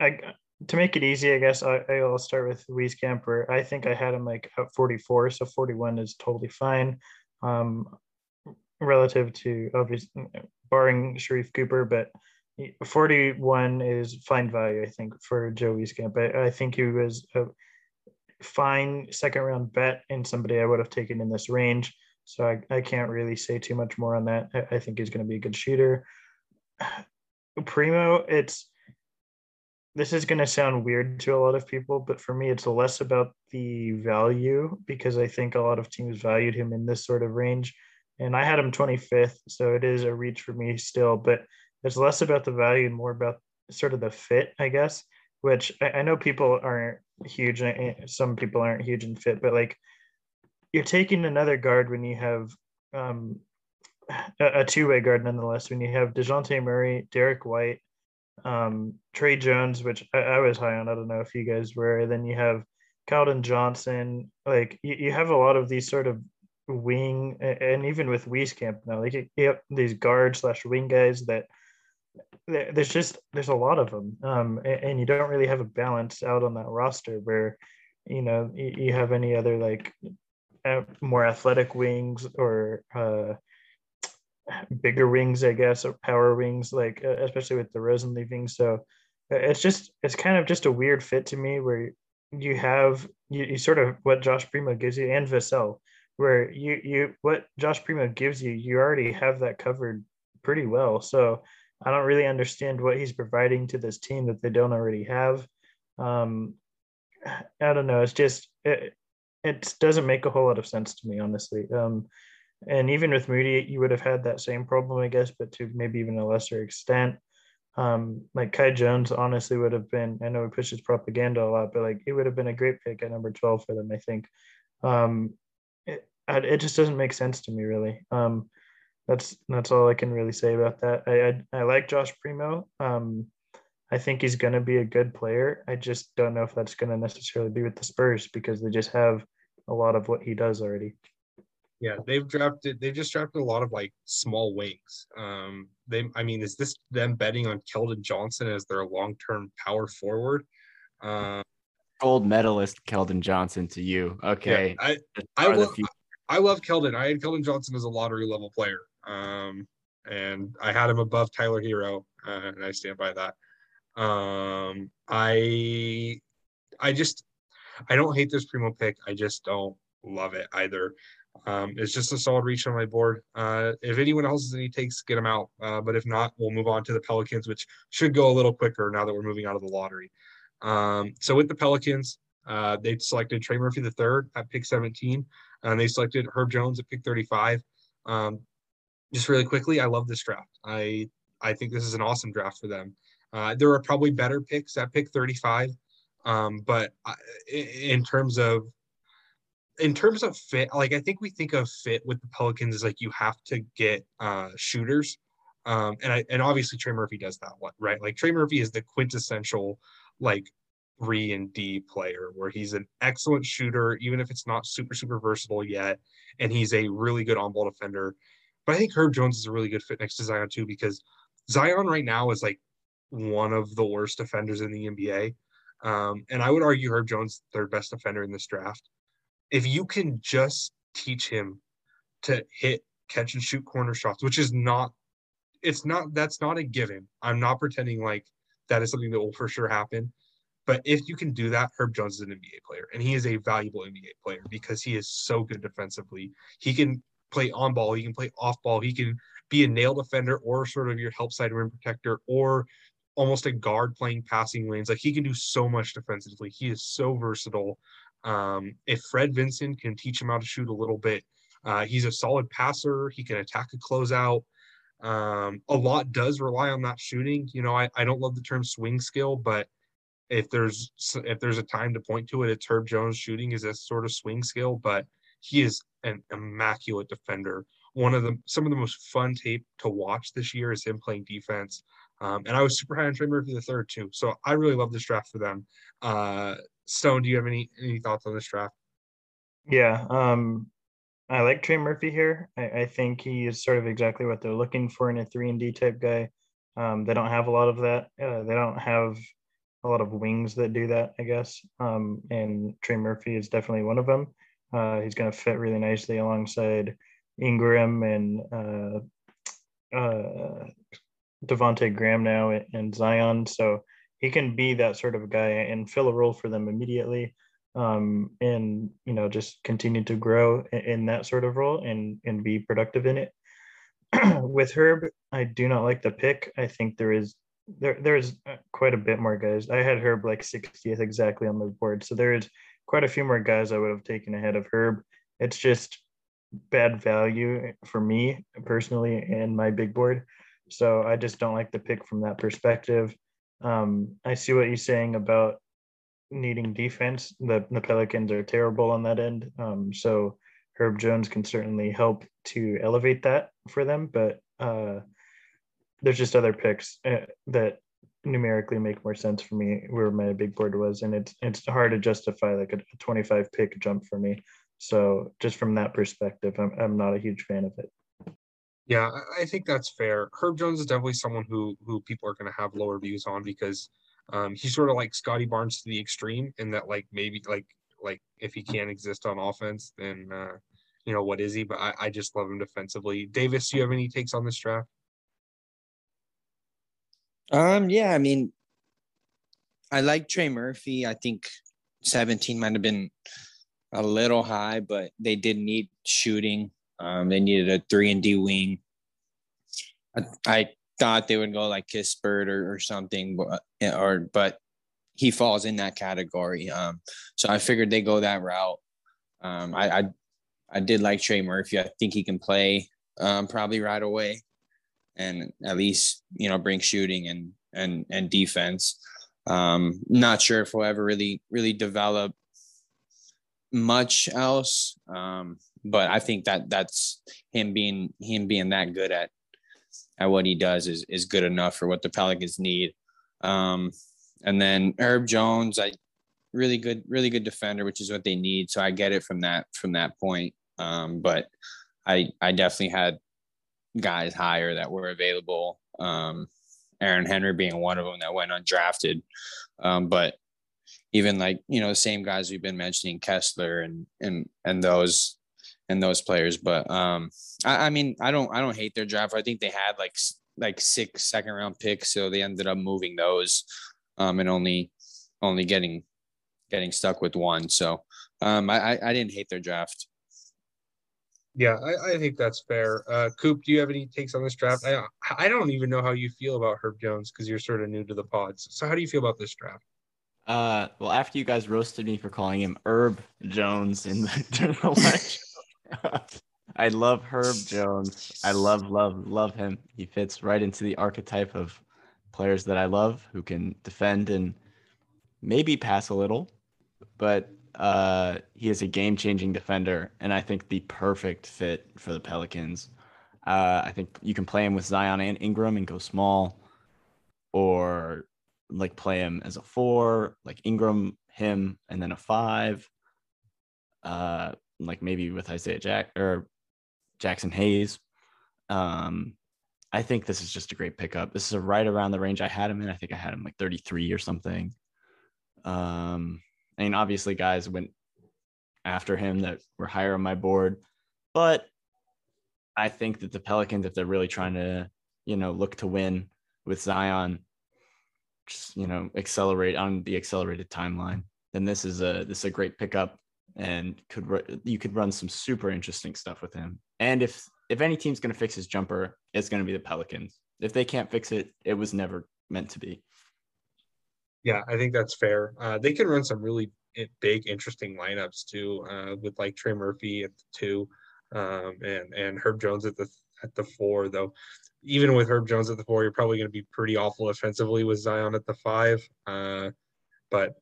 I, to make it easy, I guess I, I'll start with Wieskamp. Where I think I had him like at 44, so 41 is totally fine, um, relative to obviously barring Sharife Cooper, but 41 is fine value. I think for Joe Wieskamp. I, I think he was a fine second round bet and somebody I would have taken in this range. So I, I can't really say too much more on that. I, I think he's going to be a good shooter. Primo, it's this is going to sound weird to a lot of people, but for me, it's less about the value because I think a lot of teams valued him in this sort of range. And I had him 25th, so it is a reach for me still, but it's less about the value and more about sort of the fit, I guess, which I, I know people aren't huge. eh, Some people aren't huge in fit, but like you're taking another guard when you have um, a, a two-way guard nonetheless. When you have Dejounte Murray, Derrick White, um, Tre Jones, which I, I was high on. I don't know if you guys were. Then you have Calvin Johnson. Like you, you have a lot of these sort of wing, and even with Wieskamp now, like you have these guard slash wing guys that there's just there's a lot of them, um, a- and, you don't really have a balance out on that roster where you know you, you have any other like more athletic wings or uh, bigger wings, I guess, or power wings, like uh, especially with DeRozan leaving. So uh, it's just it's kind of just a weird fit to me where you have you, you sort of what Josh Primo gives you and Vassell, where you you what Josh Primo gives you, you already have that covered pretty well. So I don't really understand what he's providing to this team that they don't already have. Um, I don't know. It's just it, it doesn't make a whole lot of sense to me, honestly. Um, and even with Moody, you would have had that same problem, I guess, but to maybe even a lesser extent. Um, like Kai Jones honestly would have been, I know he pushes propaganda a lot, but like it would have been a great pick at number 12 for them, I think. Um, it, it just doesn't make sense to me really. Um, that's that's all I can really say about that. I I, I like Josh Primo. Um, I think he's going to be a good player. I just don't know if that's going to necessarily be with the Spurs because they just have a lot of what he does already. Yeah, they've drafted. They just drafted a lot of like small wings. Um, they, I mean, is this them betting on Keldon Johnson as their long-term power forward? Uh, Gold medalist Keldon Johnson to you. Okay, yeah, I, I love, I love Keldon. I had Keldon Johnson as a lottery level player, um, and I had him above Tyler Herro, uh, and I stand by that. Um, I, I just, I don't hate this Primo pick. I just don't love it either. Um, it's just a solid reach on my board. Uh, if anyone else has any takes, get them out. Uh, but if not, we'll move on to the Pelicans, which should go a little quicker now that we're moving out of the lottery. Um, so with the Pelicans, uh, they selected Trey Murphy the third at pick 17, and they selected Herb Jones at pick 35. Um, just really quickly, I love this draft. I I think this is an awesome draft for them. Uh, there are probably better picks at pick 35, um, but in terms of in terms of fit, like I think we think of fit with the Pelicans is like you have to get uh, shooters, um, and I and obviously Trey Murphy does that one right. Like Trey Murphy is the quintessential like three and D player where he's an excellent shooter, even if it's not super super versatile yet, and he's a really good on ball defender. But I think Herb Jones is a really good fit next to Zion too because Zion right now is like one of the worst defenders in the NBA. Um, and I would argue Herb Jones third best defender in this draft if you can just teach him to hit catch and shoot corner shots, which is not it's not that's not a given. I'm not pretending like that is something that will for sure happen. But if you can do that, Herb Jones is an NBA player, and he is a valuable NBA player because he is so good defensively. He can play on ball, he can play off ball, he can be a nail defender or sort of your help side rim protector or almost a guard playing passing lanes. Like he can do so much defensively. He is so versatile. Um, if Fred Vinson can teach him how to shoot a little bit, uh, he's a solid passer. He can attack a closeout. Um, a lot does rely on that shooting. You know, I, I don't love the term swing skill, but if there's if there's a time to point to it, it's Herb Jones shooting is a sort of swing skill, but he is an immaculate defender. One of the some of the most fun tape to watch this year is him playing defense. Um, and I was super high on Trey Murphy the third too. So I really love this draft for them. Uh, Stone, do you have any any thoughts on this draft? Yeah, um, I like Trey Murphy here. I, I, think he is sort of exactly what they're looking for in a three and D type guy. Um, they don't have a lot of that. Uh, they don't have a lot of wings that do that, I guess. Um, and Trey Murphy is definitely one of them. Uh, he's going to fit really nicely alongside Ingram and uh, uh, Devonte Graham now and Zion. So he can be that sort of guy and fill a role for them immediately um, and you know just continue to grow in, in, that sort of role and and be productive in it. With herb i do not like the pick. I think there is there there's quite a bit more guys. I had herb like 60th exactly on the board. So there is quite a few more guys i would have taken ahead of herb it's just bad value for me personally and my big board so i just don't like the pick from that perspective um, I see what you're saying about needing defense. The, the Pelicans are terrible on that end. Um, so Herb Jones can certainly help to elevate that for them. But uh, there's just other picks uh, that numerically make more sense for me where my big board was. And it's, it's hard to justify like a 25 pick jump for me. So just from that perspective, I'm, I'm not a huge fan of it. Yeah, I think that's fair. Herb Jones is definitely someone who who people are going to have lower views on because um, he's sort of like Scottie Barnes to the extreme in that like maybe like like if he can't exist on offense, then uh, you know what is he? But I, I just love him defensively. Davis, do you have any takes on this draft? Um, yeah, I mean, I like Trey Murphy. I think 17 might have been a little high, but they did need shooting. Um, they needed a three and D wing. I, I thought they would go like Kispert or, or something, but, or but he falls in that category. Um, so I figured they go that route. Um, I, I I did like Trey Murphy. I think he can play um, probably right away, and at least you know bring shooting and and and defense. Um, not sure if we'll ever really really develop much else, um, but I think that that's him being him being that good at at what he does is is good enough for what the Pelicans need. Um, and then Herb Jones, I really good, really good defender, which is what they need. So I get it from that from that point. Um, but I I definitely had guys higher that were available. Um, Aaron Henry being one of them that went undrafted. Um, but even like you know the same guys we've been mentioning, Kessler and and and those and those players. But um, I, I mean, I don't I don't hate their draft. I think they had like like six second round picks, so they ended up moving those, um, and only only getting getting stuck with one. So um, I I didn't hate their draft. Yeah, I, I think that's fair. Uh, Coop, do you have any takes on this draft? I I don't even know how you feel about Herb Jones because you're sort of new to the pods. So how do you feel about this draft? Uh, well, after you guys roasted me for calling him Herb Jones in the general election, I love Herb Jones. I love, love, love him. He fits right into the archetype of players that I love who can defend and maybe pass a little, but uh, he is a game changing defender. And I think the perfect fit for the Pelicans. Uh, I think you can play him with Zion and Ingram and go small, or like play him as a four, like Ingram, him, and then a five. Uh, like maybe with Isaiah Jack or Jaxson Hayes. Um, I think this is just a great pickup. This is right around the range I had him in. I think I had him like 33 or something. Um, I mean, obviously, guys went after him that were higher on my board, but I think that the Pelicans, if they're really trying to, you know, look to win with Zion, just you know, accelerate on the accelerated timeline, then this is a this is a great pickup and could you could run some super interesting stuff with him. And if if any team's going to fix his jumper, it's going to be the Pelicans. If they can't fix it, it was never meant to be. Yeah, I think that's fair. Uh, they can run some really big, interesting lineups too, uh, with like Trey Murphy at the two, um, and and Herb Jones at the at the four. Though, even with Herb Jones at the four, you're probably going to be pretty awful offensively with Zion at the five. Uh, but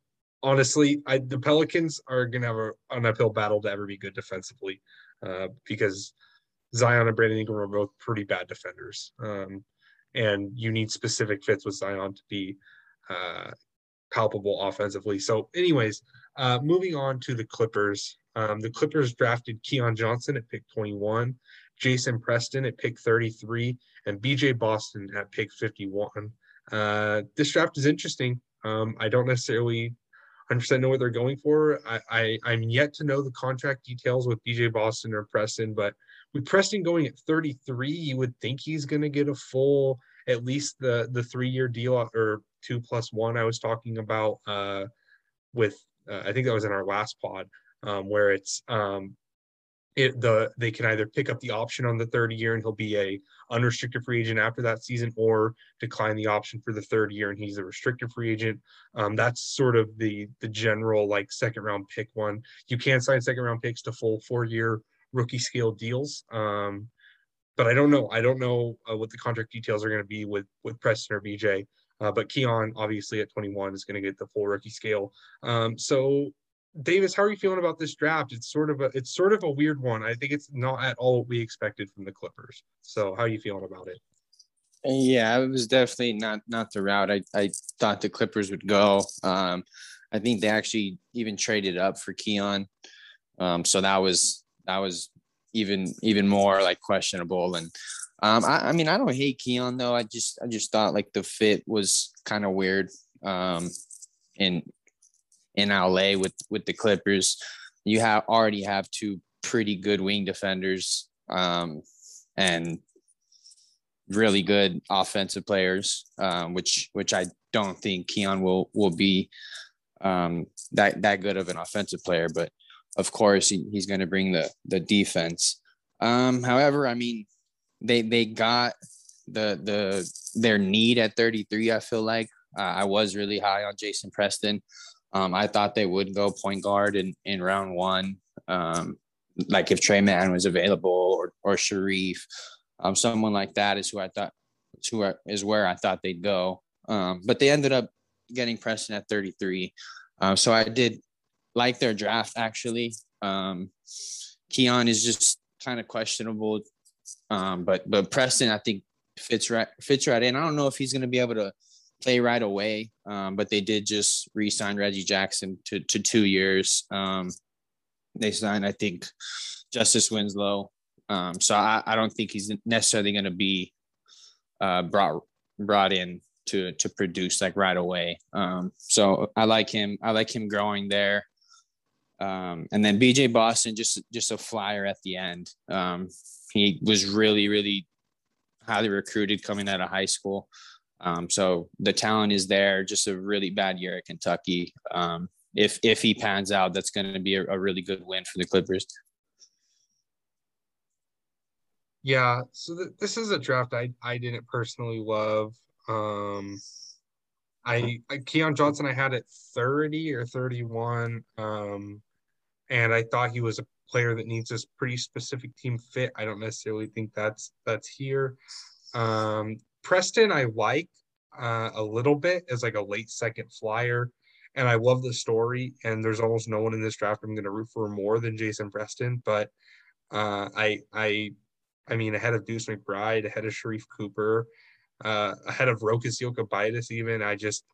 honestly, I, the Pelicans are going to have a, an uphill battle to ever be good defensively uh, because Zion and Brandon Ingram are both pretty bad defenders. Um, and you need specific fits with Zion to be uh, palpable offensively. So, anyways, uh, moving on to the Clippers. Um, the Clippers drafted Keon Johnson at pick 21, Jason Preston at pick 33, and BJ Boston at pick 51. Uh, this draft is interesting. Um, I don't necessarily 100% know what they're going for. I, I am yet to know the contract details with BJ Boston or Preston, but with Preston going at 33, you would think he's going to get a full at least the the three year deal or two plus one I was talking about uh, with uh, I think that was in our last pod um, where it's um, it the they can either pick up the option on the third year and he'll be a unrestricted free agent after that season or decline the option for the third year and he's a restricted free agent. Um, that's sort of the the general like second round pick one. You can sign second round picks to full four year rookie scale deals um, but i don't know i don't know uh, what the contract details are going to be with with preston or bj uh, but keon obviously at 21 is going to get the full rookie scale um, so Davis, how are you feeling about this draft? It's sort of a it's sort of a weird one. I think it's not at all what we expected from the Clippers. So how are you feeling about it? Yeah, it was definitely not not the route I, I thought the Clippers would go. Um, I think they actually even traded up for Keon. Um, so that was that was even even more like questionable. And um, I, I mean I don't hate Keon though. I just I just thought like the fit was kind of weird. Um, and in LA with with the Clippers. You have already have two pretty good wing defenders um, and really good offensive players, um, which which I don't think Keon will will be um, that that good of an offensive player. But of course, he, he's going to bring the the defense. Um, however, I mean, they they got the the their need at 33. I feel like uh, I was really high on Jason Preston. Um, I thought they would go point guard in, in round one. Um, like if Tre Mann was available or or Sharife, um, someone like that is who I thought who is where I thought they'd go. Um, but they ended up getting Preston at 33. Um, so I did like their draft actually. Um, Keon is just kind of questionable, um, but but Preston I think fits right fits right in. I don't know if he's going to be able to play right away, um, but they did just re-sign Reggie Jackson to to two years. Um, they signed I think Justice Winslow, um, so I, I don't think he's necessarily going to be uh, brought brought in to to produce like right away. Um, so I like him. I like him growing there. Um, and then BJ Boston just just a flyer at the end. Um, he was really really highly recruited coming out of high school. Um, so the talent is there. Just a really bad year at Kentucky. Um, if if he pans out, that's going to be a, a really good win for the Clippers. Yeah, so th- this is a draft I I didn't personally love. Um, I, I Keon Johnson I had at 30 or 31. Um, and I thought he was a player that needs this pretty specific team fit. I don't necessarily think that's that's here. Um, Preston I like uh, a little bit as like a late second flyer, and I love the story. And there's almost no one in this draft I'm going to root for more than Jason Preston. But uh, I I I mean ahead of Deuce McBride, ahead of Sharife Cooper, uh, ahead of Rokas Jokubaitis even. I just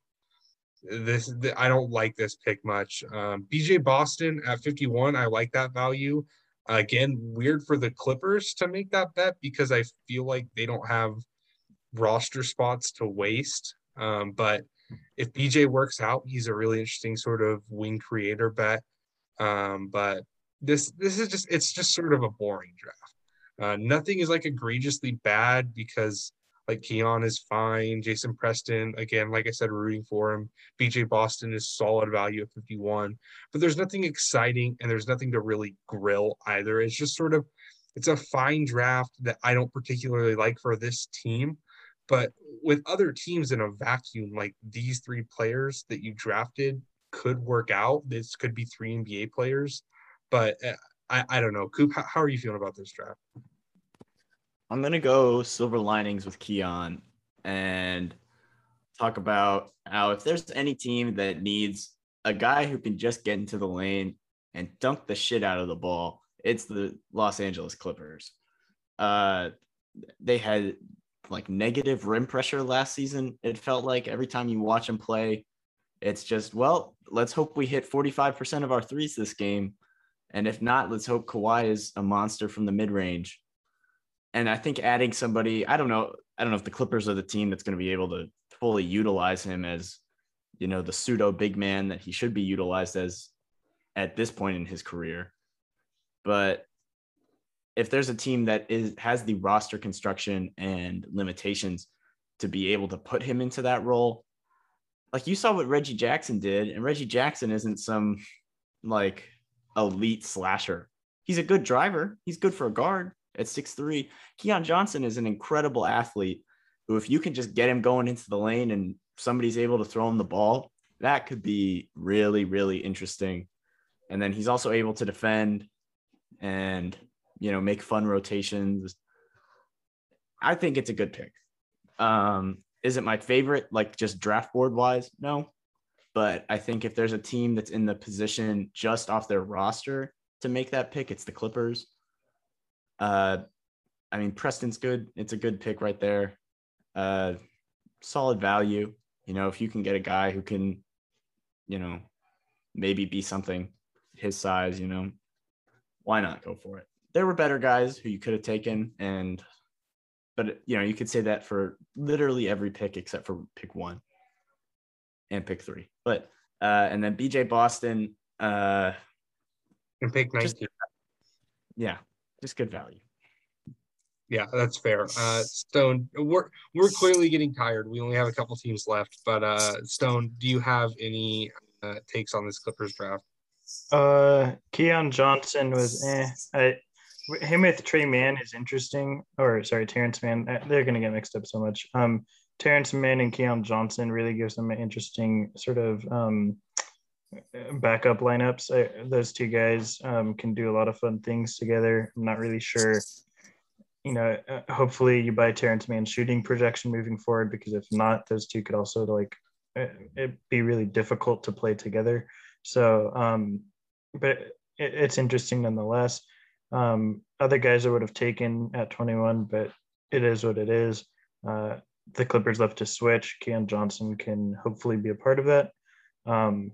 this I don't like this pick much. Um, BJ Boston at 51, I like that value. Again, weird for the Clippers to make that bet because I feel like they don't have roster spots to waste. Um, but if BJ works out, he's a really interesting sort of wing creator bet. Um, but this this is just it's just sort of a boring draft. Uh, nothing is like egregiously bad because like Keon is fine. Jason Preston, again, like I said, rooting for him. BJ Boston is solid value at 51. But there's nothing exciting and there's nothing to really grill either. It's just sort of it's a fine draft that I don't particularly like for this team. But with other teams in a vacuum, like these three players that you drafted could work out. This could be three NBA players. But uh, I, I don't know. Coop, how, how are you feeling about this draft? I'm gonna go silver linings with Keon and talk about how if there's any team that needs a guy who can just get into the lane and dunk the shit out of the ball, it's the Los Angeles Clippers. Uh, they had like negative rim pressure last season. It felt like every time you watch them play, it's just, well, let's hope we hit 45% of our threes this game. And if not, let's hope Kawhi is a monster from the mid range and I think adding somebody, I don't know, I don't know if the Clippers are the team that's going to be able to fully utilize him as, you know, the pseudo big man that he should be utilized as at this point in his career. But if there's a team that is has the roster construction and limitations to be able to put him into that role, like you saw what Reggie Jackson did, and Reggie Jackson isn't some like elite slasher. He's a good driver. He's good for a guard at six three. Keon Johnson is an incredible athlete who, if you can just get him going into the lane and somebody's able to throw him the ball, that could be really, really interesting. And then he's also able to defend and, you know, make fun rotations. I think it's a good pick. Um, is it my favorite, like just draft board wise? No. But I think if there's a team that's in the position just off their roster to make that pick, it's the Clippers. Uh, I mean, Preston's good. It's a good pick right there. Uh, solid value. You know, if you can get a guy who can, you know, maybe be something his size, you know, why not go for it? There were better guys who you could have taken, and but you know, you could say that for literally every pick except for pick one and pick three. But uh, and then BJ Boston, uh, and pick 19. Just, yeah, just good value. Yeah, that's fair. Uh, Stone, we're we're clearly getting tired. We only have a couple teams left, but uh, Stone, do you have any uh, takes on this Clippers draft? Uh, Keon Johnson was eh. I, him with Tre Mann is interesting. Or sorry, Terrence Mann. Uh, they're gonna get mixed up so much. Um, Terrence Mann and Keon Johnson really gives them an interesting sort of um backup lineups. I, those two guys um, can do a lot of fun things together. I'm not really sure. You know, uh, hopefully you buy Terrence Mann shooting projection moving forward because if not, those two could also like it, it be really difficult to play together. So, um, but it, it's interesting nonetheless. Um, other guys I would have taken at 21, but it is what it is. Uh, the Clippers left to switch. Keon Johnson can hopefully be a part of that. Um,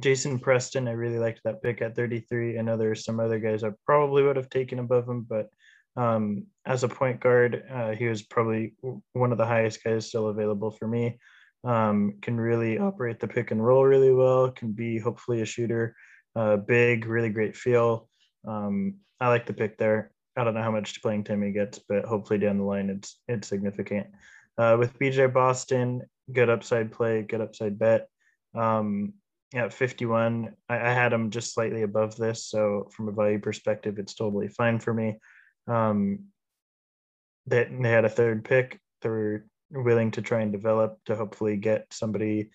Jason Preston, I really liked that pick at 33. I know there's some other guys I probably would have taken above him, but um, as a point guard, uh, he was probably one of the highest guys still available for me. Um, can really operate the pick and roll really well, can be hopefully a shooter, uh, big, really great feel. Um, I like the pick there. I don't know how much playing time he gets, but hopefully down the line it's it's significant. Uh, with BJ Boston, good upside play, good upside bet. Um, at 51, I, I, had him just slightly above this, so from a value perspective, it's totally fine for me. Um, they, they had a third pick. They were willing to try and develop to hopefully get somebody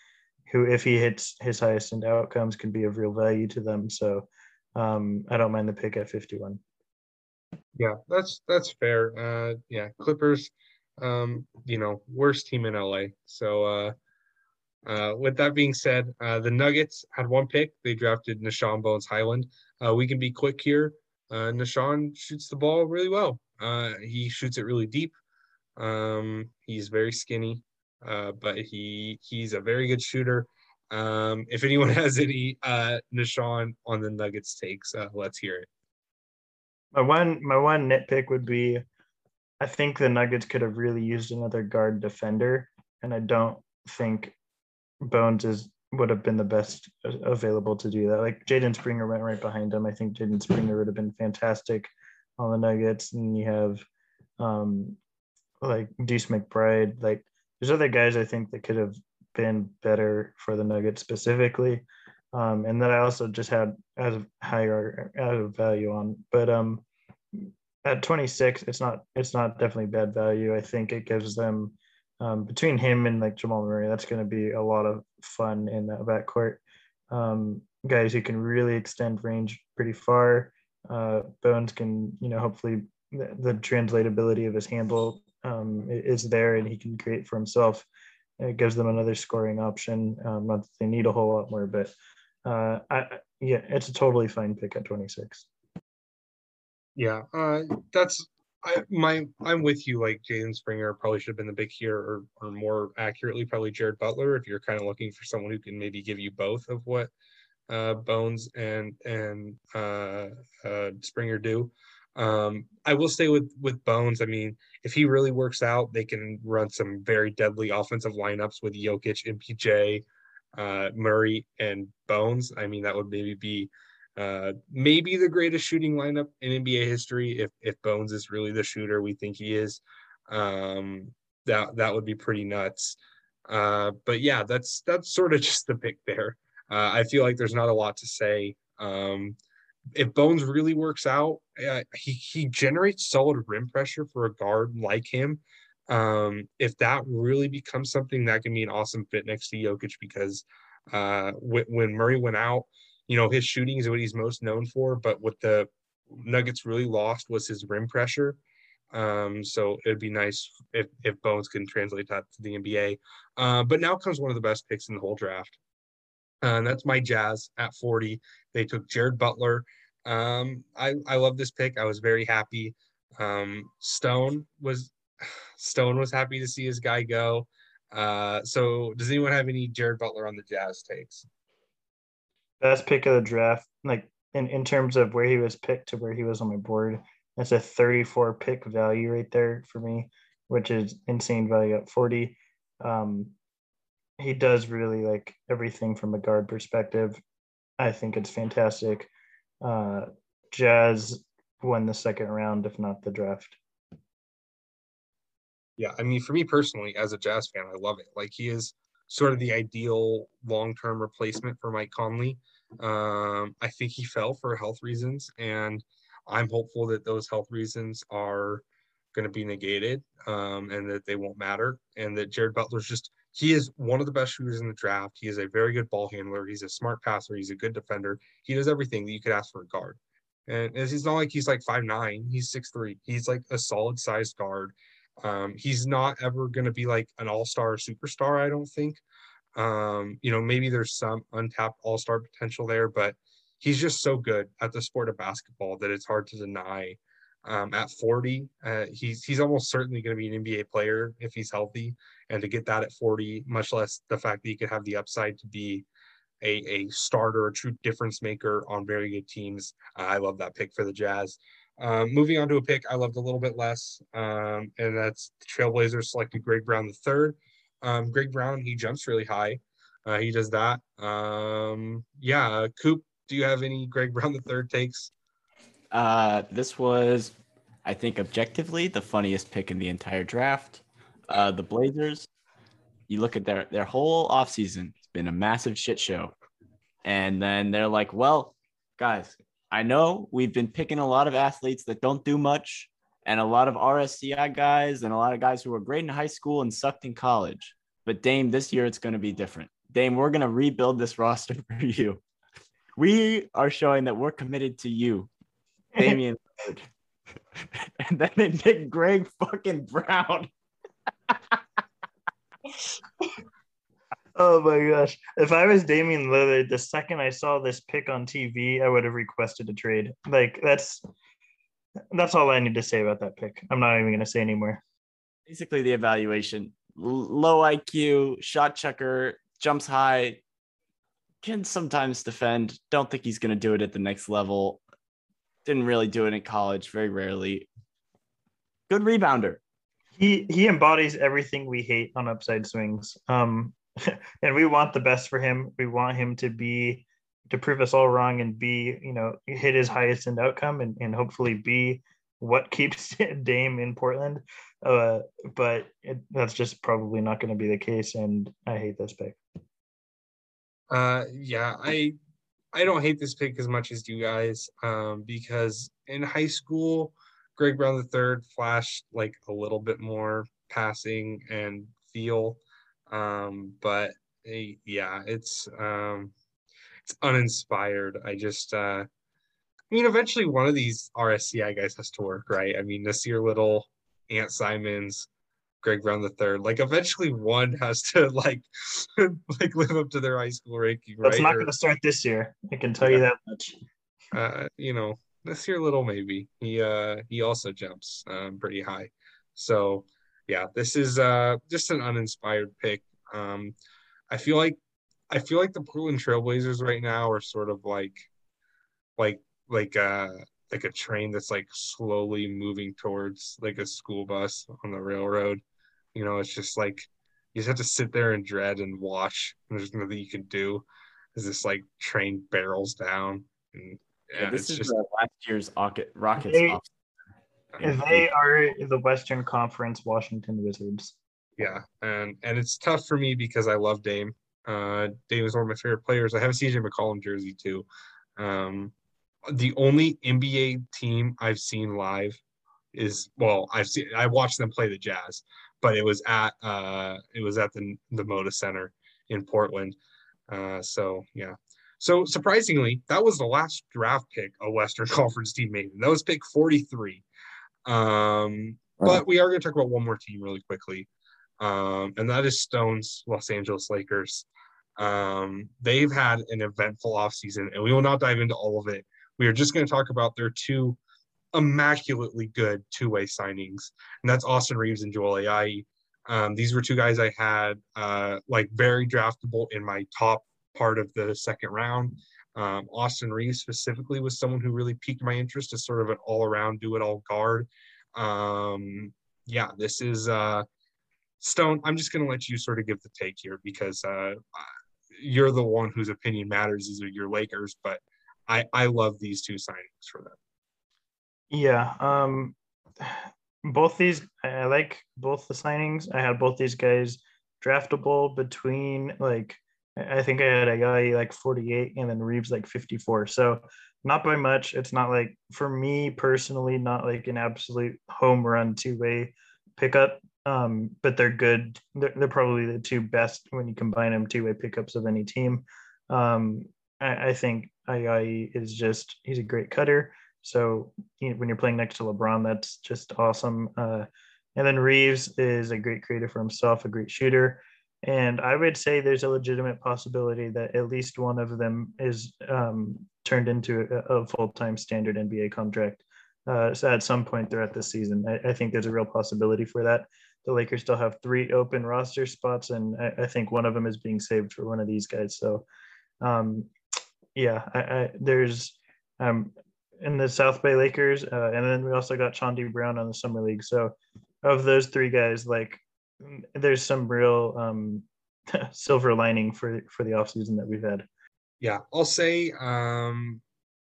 who, if he hits his highest end outcomes, can be of real value to them. So um, I don't mind the pick at 51. Yeah, that's that's fair. Uh, yeah, Clippers, um, you know, worst team in LA. So uh, uh, with that being said, uh, the Nuggets had one pick. They drafted Nah'Shon Bones Hyland. Uh, we can be quick here. Uh, Nah'Shon shoots the ball really well. Uh, he shoots it really deep. Um, he's very skinny, uh, but he he's a very good shooter. Um, if anyone has any uh, Nah'Shon on the Nuggets takes, uh, let's hear it. My one my one nitpick would be, I think the Nuggets could have really used another guard defender, and I don't think Bones is would have been the best available to do that. Like Jaden Springer went right behind him. I think Jaden Springer would have been fantastic on the Nuggets. And you have um, like Deuce McBride. Like there's other guys I think that could have been better for the Nuggets specifically. Um, and that I also just had as higher as a value on. But um, at 26, it's not it's not definitely bad value. I think it gives them um, between him and like Jamal Murray, that's going to be a lot of fun in that backcourt. Um, guys who can really extend range pretty far. Uh, Bones can, you know, hopefully the, the translatability of his handle um, is there and he can create for himself. It gives them another scoring option. Um, not that they need a whole lot more, but uh, I, yeah, it's a totally fine pick at 26. Yeah, uh, that's I my I'm with you. Like Jaden Springer probably should have been the big here, or or more accurately, probably Jared Butler. If you're kind of looking for someone who can maybe give you both of what uh, Bones and and uh, uh, Springer do. Um, I will stay with with Bones. I mean, if he really works out, they can run some very deadly offensive lineups with Jokic, MPJ, uh, Murray, and Bones. I mean, that would maybe be uh, maybe the greatest shooting lineup in NBA history if if Bones is really the shooter we think he is. Um, that that would be pretty nuts. Uh, but yeah, that's that's sort of just the pick there. Uh, I feel like there's not a lot to say. Um, if Bones really works out, uh, he he generates solid rim pressure for a guard like him. Um, if that really becomes something that can be an awesome fit next to Jokic, because uh, when, when Murray went out, you know, his shooting is what he's most known for, but what the Nuggets really lost was his rim pressure. Um, so it'd be nice if, if Bones can translate that to the NBA. Uh, but now comes one of the best picks in the whole draft. Uh, and that's my Jazz at 40. They took Jared Butler. Um, I, I love this pick. I was very happy. Um, Stone was Stone was happy to see his guy go. Uh, so does anyone have any Jared Butler on the Jazz takes? Best pick of the draft, like in, in terms of where he was picked to where he was on my board. That's a 34 pick value right there for me, which is insane value at 40. Um, he does really like everything from a guard perspective. I think it's fantastic. Uh, Jazz won the second round, if not the draft. Yeah, I mean, for me personally, as a Jazz fan, I love it. Like he is sort of the ideal long-term replacement for Mike Conley. Um, I think he fell for health reasons, and I'm hopeful that those health reasons are going to be negated um, and that they won't matter, and that Jared Butler's just he is one of the best shooters in the draft. He is a very good ball handler. He's a smart passer. He's a good defender. He does everything that you could ask for a guard. And it's he's not like he's like five nine. He's six three. He's like a solid sized guard. Um, he's not ever going to be like an all star superstar. I don't think. Um, you know, maybe there's some untapped all star potential there, but he's just so good at the sport of basketball that it's hard to deny. Um, at 40, uh, he's he's almost certainly going to be an NBA player if he's healthy, and to get that at 40, much less the fact that he could have the upside to be a, a starter, a true difference maker on very good teams. I love that pick for the Jazz. Um, moving on to a pick I loved a little bit less, um, and that's the Trailblazers selected Greg Brown the third. Um, Greg Brown, he jumps really high. Uh, he does that. Um, yeah, Coop, do you have any Greg Brown the third takes? Uh, this was, I think, objectively the funniest pick in the entire draft. Uh, the Blazers. You look at their their whole offseason, it's been a massive shit show. And then they're like, well, guys, I know we've been picking a lot of athletes that don't do much and a lot of RSCI guys and a lot of guys who were great in high school and sucked in college. But Dame, this year it's going to be different. Dame, we're going to rebuild this roster for you. We are showing that we're committed to you, Damian. and then they pick Greg fucking Brown. Oh my gosh. If I was Damian Lillard, the second I saw this pick on TV, I would have requested a trade. Like that's that's all I need to say about that pick. I'm not even gonna say anymore. Basically the evaluation. low IQ, shot checker, jumps high, can sometimes defend. Don't think he's gonna do it at the next level. Didn't really do it in college, very rarely. Good rebounder he he embodies everything we hate on upside swings. Um, and we want the best for him. We want him to be to prove us all wrong and be, you know, hit his highest end outcome and, and hopefully be what keeps Dame in Portland. Uh, but it, that's just probably not going to be the case. And I hate this pick. Uh, yeah, I I don't hate this pick as much as you guys um, because in high school Greg Brown third flashed like a little bit more passing and feel, um, but yeah, it's um, it's uninspired. I just, uh, I mean, eventually one of these RSCI guys has to work, right? I mean, Nassir Little, Ant Simons, Greg Brown the third. Like eventually one has to like like live up to their high school ranking, right? It's not going to start this year. I can tell yeah. you that much. Uh, you know, Nassir Little maybe he uh he also jumps um, pretty high so yeah this is uh just an uninspired pick. Um i feel like i feel like the portland trailblazers right now are sort of like like like uh like a train that's like slowly moving towards like a school bus on the railroad. You know it's just like you just have to sit there and dread and watch and there's nothing you can do as this like train barrels down. And yeah, yeah this is just, last year's Rocket, Rockets. They, they are the Western Conference Washington Wizards. Yeah, and and it's tough for me because I love Dame. Uh, Dame is one of my favorite players. I have a CJ McCollum jersey too. Um, the only NBA team I've seen live is well, I've seen I watched them play the Jazz, but it was at uh, it was at the the Moda Center in Portland. Uh, so yeah, so surprisingly, that was the last draft pick a Western Conference team made. And that was pick 43. Um, but we are going to talk about one more team really quickly. Um, and that is Stone's Los Angeles Lakers. Um, they've had an eventful offseason, and we will not dive into all of it. We are just going to talk about their two immaculately good two-way signings, and that's Austin Reaves and Joel Ayayi. Um, these were two guys I had uh, like very draftable in my top part of the second round. Um, Austin Reaves specifically was someone who really piqued my interest as sort of an all-around do-it-all guard. Um, yeah, this is uh, Stone. I'm just going to let you sort of give the take here because uh, you're the one whose opinion matters. These are your Lakers, but I I love these two signings for them. Yeah, um, both these I like both the signings. I had both these guys draftable between like I think I had a like 48 and then Reaves like 54. So not by much. It's not like for me personally, not like an absolute home run two way pickup. um, but they're good. They're, they're, probably the two best when you combine them two way pickups of any team. Um, I, I, think Ayayi is just he's a great cutter. So you know, when you're playing next to LeBron, that's just awesome. Uh, and then Reaves is a great creator for himself, a great shooter. And I would say there's a legitimate possibility that at least one of them is um, turned into a, a full time standard NBA contract. Uh, at some point throughout the season, I, I, think there's a real possibility for that. The Lakers still have three open roster spots, and I, I think one of them is being saved for one of these guys. So, um, yeah, I, there's um, in the South Bay Lakers, uh, and then we also got Chaundee Brown on the summer league. So, of those three guys, like there's some real um, silver lining for for the offseason that we've had. Yeah, I'll say um,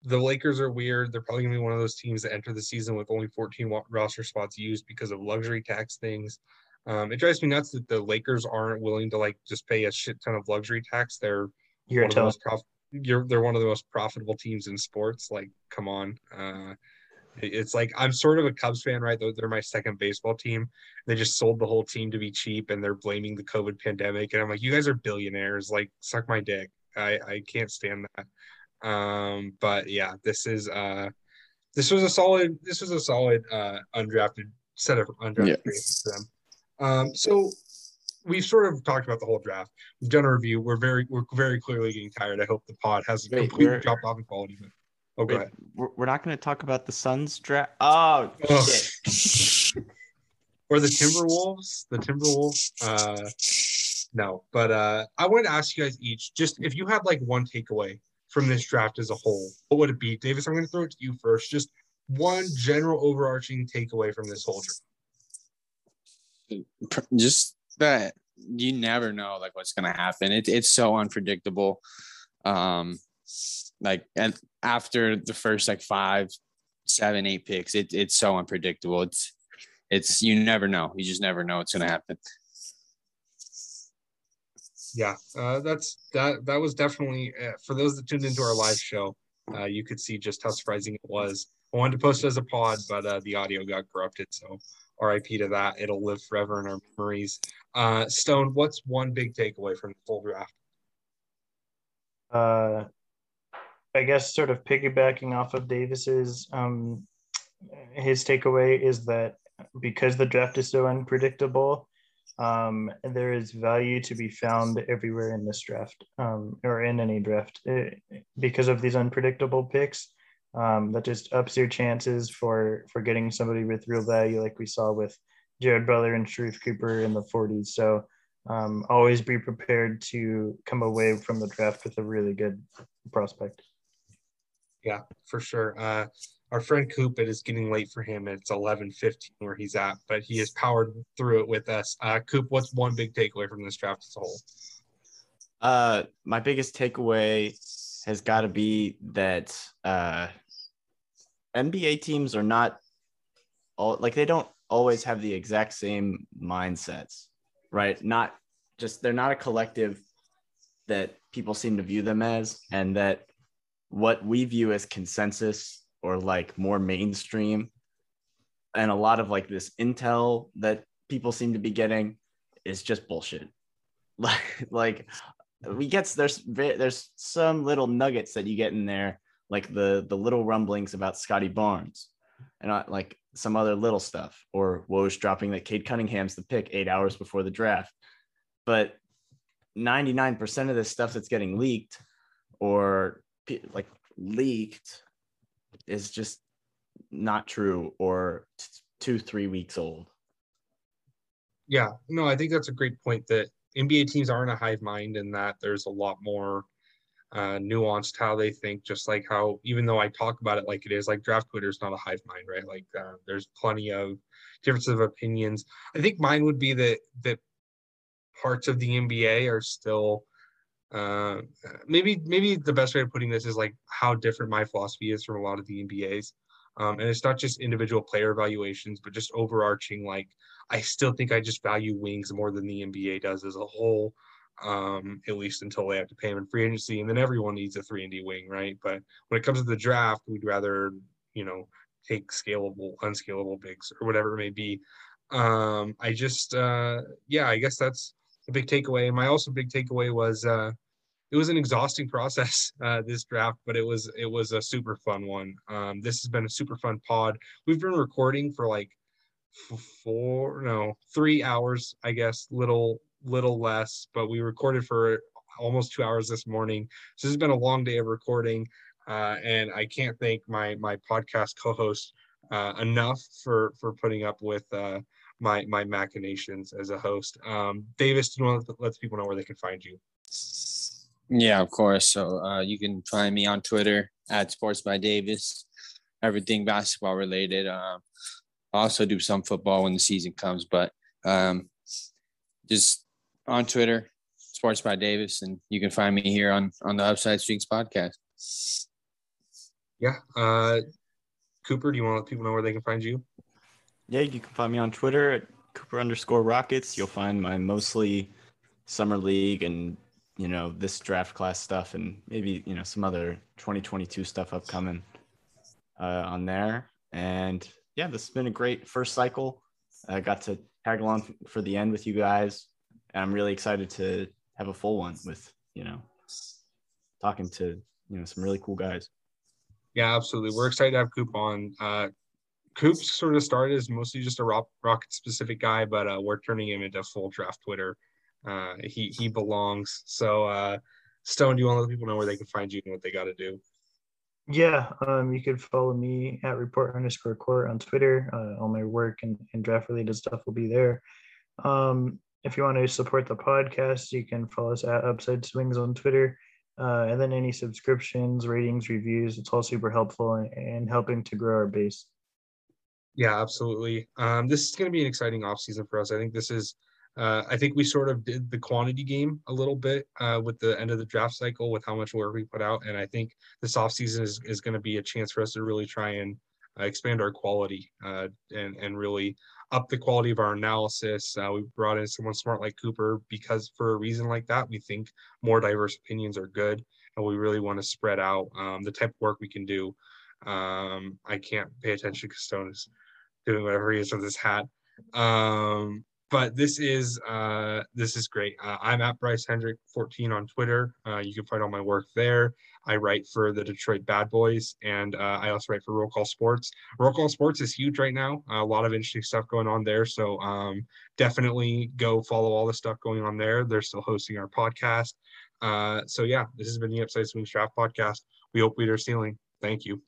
the Lakers are weird. They're probably gonna be one of those teams that enter the season with only 14 roster spots used because of luxury tax things. Um, it drives me nuts that the Lakers aren't willing to like just pay a shit ton of luxury tax. They're You're one of the most prof- you're they're one of the most profitable teams in sports. Like, come on. Uh, it's like I'm sort of a Cubs fan, right? They're my second baseball team. They just sold the whole team to be cheap, and they're blaming the COVID pandemic. And I'm like, you guys are billionaires. Like, suck my dick. I I can't stand that. Um, but yeah, this is uh, this was a solid. This was a solid uh, undrafted set of undrafted yeah. for them. Um, so we've sort of talked about the whole draft. We've done a review. We're very we're very clearly getting tired. I hope the pod hasn't completely dropped off in quality. But oh, go ahead. We're not going to talk about the Suns draft. Oh, oh. shit. or the Timberwolves. The Timberwolves. Uh, no, but uh, I wanted to ask you guys each just if you had like one takeaway from this draft as a whole, what would it be? Davis, I'm going to throw it to you first. Just one general overarching takeaway from this whole draft. Just that you never know like what's going to happen. It, it's so unpredictable. Um, like and after the first like five, seven, eight picks, it, it's so unpredictable. It's it's you never know. You just never know what's going to happen yeah, uh, that's that. That was definitely uh, for those that tuned into our live show. Uh, you could see just how surprising it was. I wanted to post it as a pod, but uh, the audio got corrupted. So RIP to that. It'll live forever in our memories. Uh, Stone, what's one big takeaway from the full draft? Uh, I guess sort of piggybacking off of Davis's, um, his takeaway is that because the draft is so unpredictable, um, there is value to be found everywhere in this draft um, or in any draft eh, because of these unpredictable picks. Um, that just ups your chances for for getting somebody with real value, like we saw with Jared Butler and Sharife Cooper in the 40s. So um, always be prepared to come away from the draft with a really good prospect. Yeah, for sure. Uh, our friend Coop, it is getting late for him. It's 11:15 where he's at, but he has powered through it with us. Uh, Coop, what's one big takeaway from this draft as a whole? Uh, my biggest takeaway has got to be that uh, NBA teams are not all like they don't always have the exact same mindsets, right? Not just they're not a collective that people seem to view them as, and that what we view as consensus or like more mainstream and a lot of like this intel that people seem to be getting is just bullshit. Like like we get there's there's some little nuggets that you get in there like the the little rumblings about Scottie Barnes and not like some other little stuff or Woj dropping that Cade Cunningham's the pick eight hours before the draft. But 99% of this stuff that's getting leaked or like leaked is just not true or t- two three weeks old. Yeah no i think that's a great point that nba teams aren't a hive mind and that there's a lot more uh, nuanced how they think just like how even though i talk about it like it is like draft twitter is not a hive mind right? Like uh, there's plenty of differences of opinions. I think mine would be that that parts of the nba are still uh, maybe maybe the best way of putting this is like how different my philosophy is from a lot of the NBAs. Um, and it's not just individual player evaluations, but just overarching. Like I still think I just value wings more than the NBA does as a whole. Um, at least until they have to pay him in free agency, and then everyone needs a three and D wing, right? But when it comes to the draft, we'd rather you know take scalable, unscalable bigs or whatever it may be. Um, I just, uh, yeah, I guess that's a big takeaway. My also big takeaway was uh, it was an exhausting process uh, this draft, but it was it was a super fun one. Um, this has been a super fun pod. We've been recording for like four, no, three hours, I guess, little little less, but we recorded for almost two hours this morning. So this has been a long day of recording, uh, and I can't thank my my podcast co-host uh, enough for for putting up with uh, my my machinations as a host. Um, Davis, do you want to let people know where they can find you? Yeah, of course. So uh, you can find me on Twitter at Sports by Davis. Everything basketball related. Um, I also do some football when the season comes, but um, just on Twitter, Sports by Davis, and you can find me here on on the Upside Streaks podcast. Yeah, uh, Cooper, do you want to let people know where they can find you? Yeah, you can find me on Twitter at Cooper underscore Rockets. You'll find my mostly summer league and you know this draft class stuff and maybe you know some other 2022 stuff upcoming uh, on there. And yeah, this has been a great first cycle. I got to tag along for the end with you guys, and I'm really excited to have a full one with you know talking to you know some really cool guys. Yeah, absolutely. We're excited to have Coop on. Uh, Coop sort of started as mostly just a rock, rocket specific guy, but uh, we're turning him into full draft Twitter. Uh, he he belongs. So uh, Stone, do you want to let people know where they can find you and what they got to do? Yeah, um, you could follow me at report underscore court on Twitter. Uh, all my work and, and draft related stuff will be there. Um, if you want to support the podcast, you can follow us at Upside Swings on Twitter. Uh, and then any subscriptions, ratings, reviews, it's all super helpful and, in helping to grow our base. Yeah, absolutely. Um, this is going to be an exciting off season for us. I think this is uh, I think we sort of did the quantity game a little bit uh, with the end of the draft cycle with how much work we put out. And I think this offseason is, is going to be a chance for us to really try and uh, expand our quality uh, and, and really up the quality of our analysis. Uh, we brought in someone smart like Cooper because for a reason like that, we think more diverse opinions are good. And we really want to spread out um, the type of work we can do. Um, I can't pay attention because Stone is doing whatever he is with his hat. Um, but this is uh, this is great. Uh, I'm at Bryce Hendrick 14 on Twitter. Uh, you can find all my work there. I write for the Detroit Bad Boys, and uh, I also write for Roll Call Sports. Roll Call Sports is huge right now. a lot of interesting stuff going on there. So um, definitely go follow all the stuff going on there. They're still hosting our podcast. Uh, so yeah, this has been the Upside Swing Draft Podcast. We hope we are ceiling. Thank you.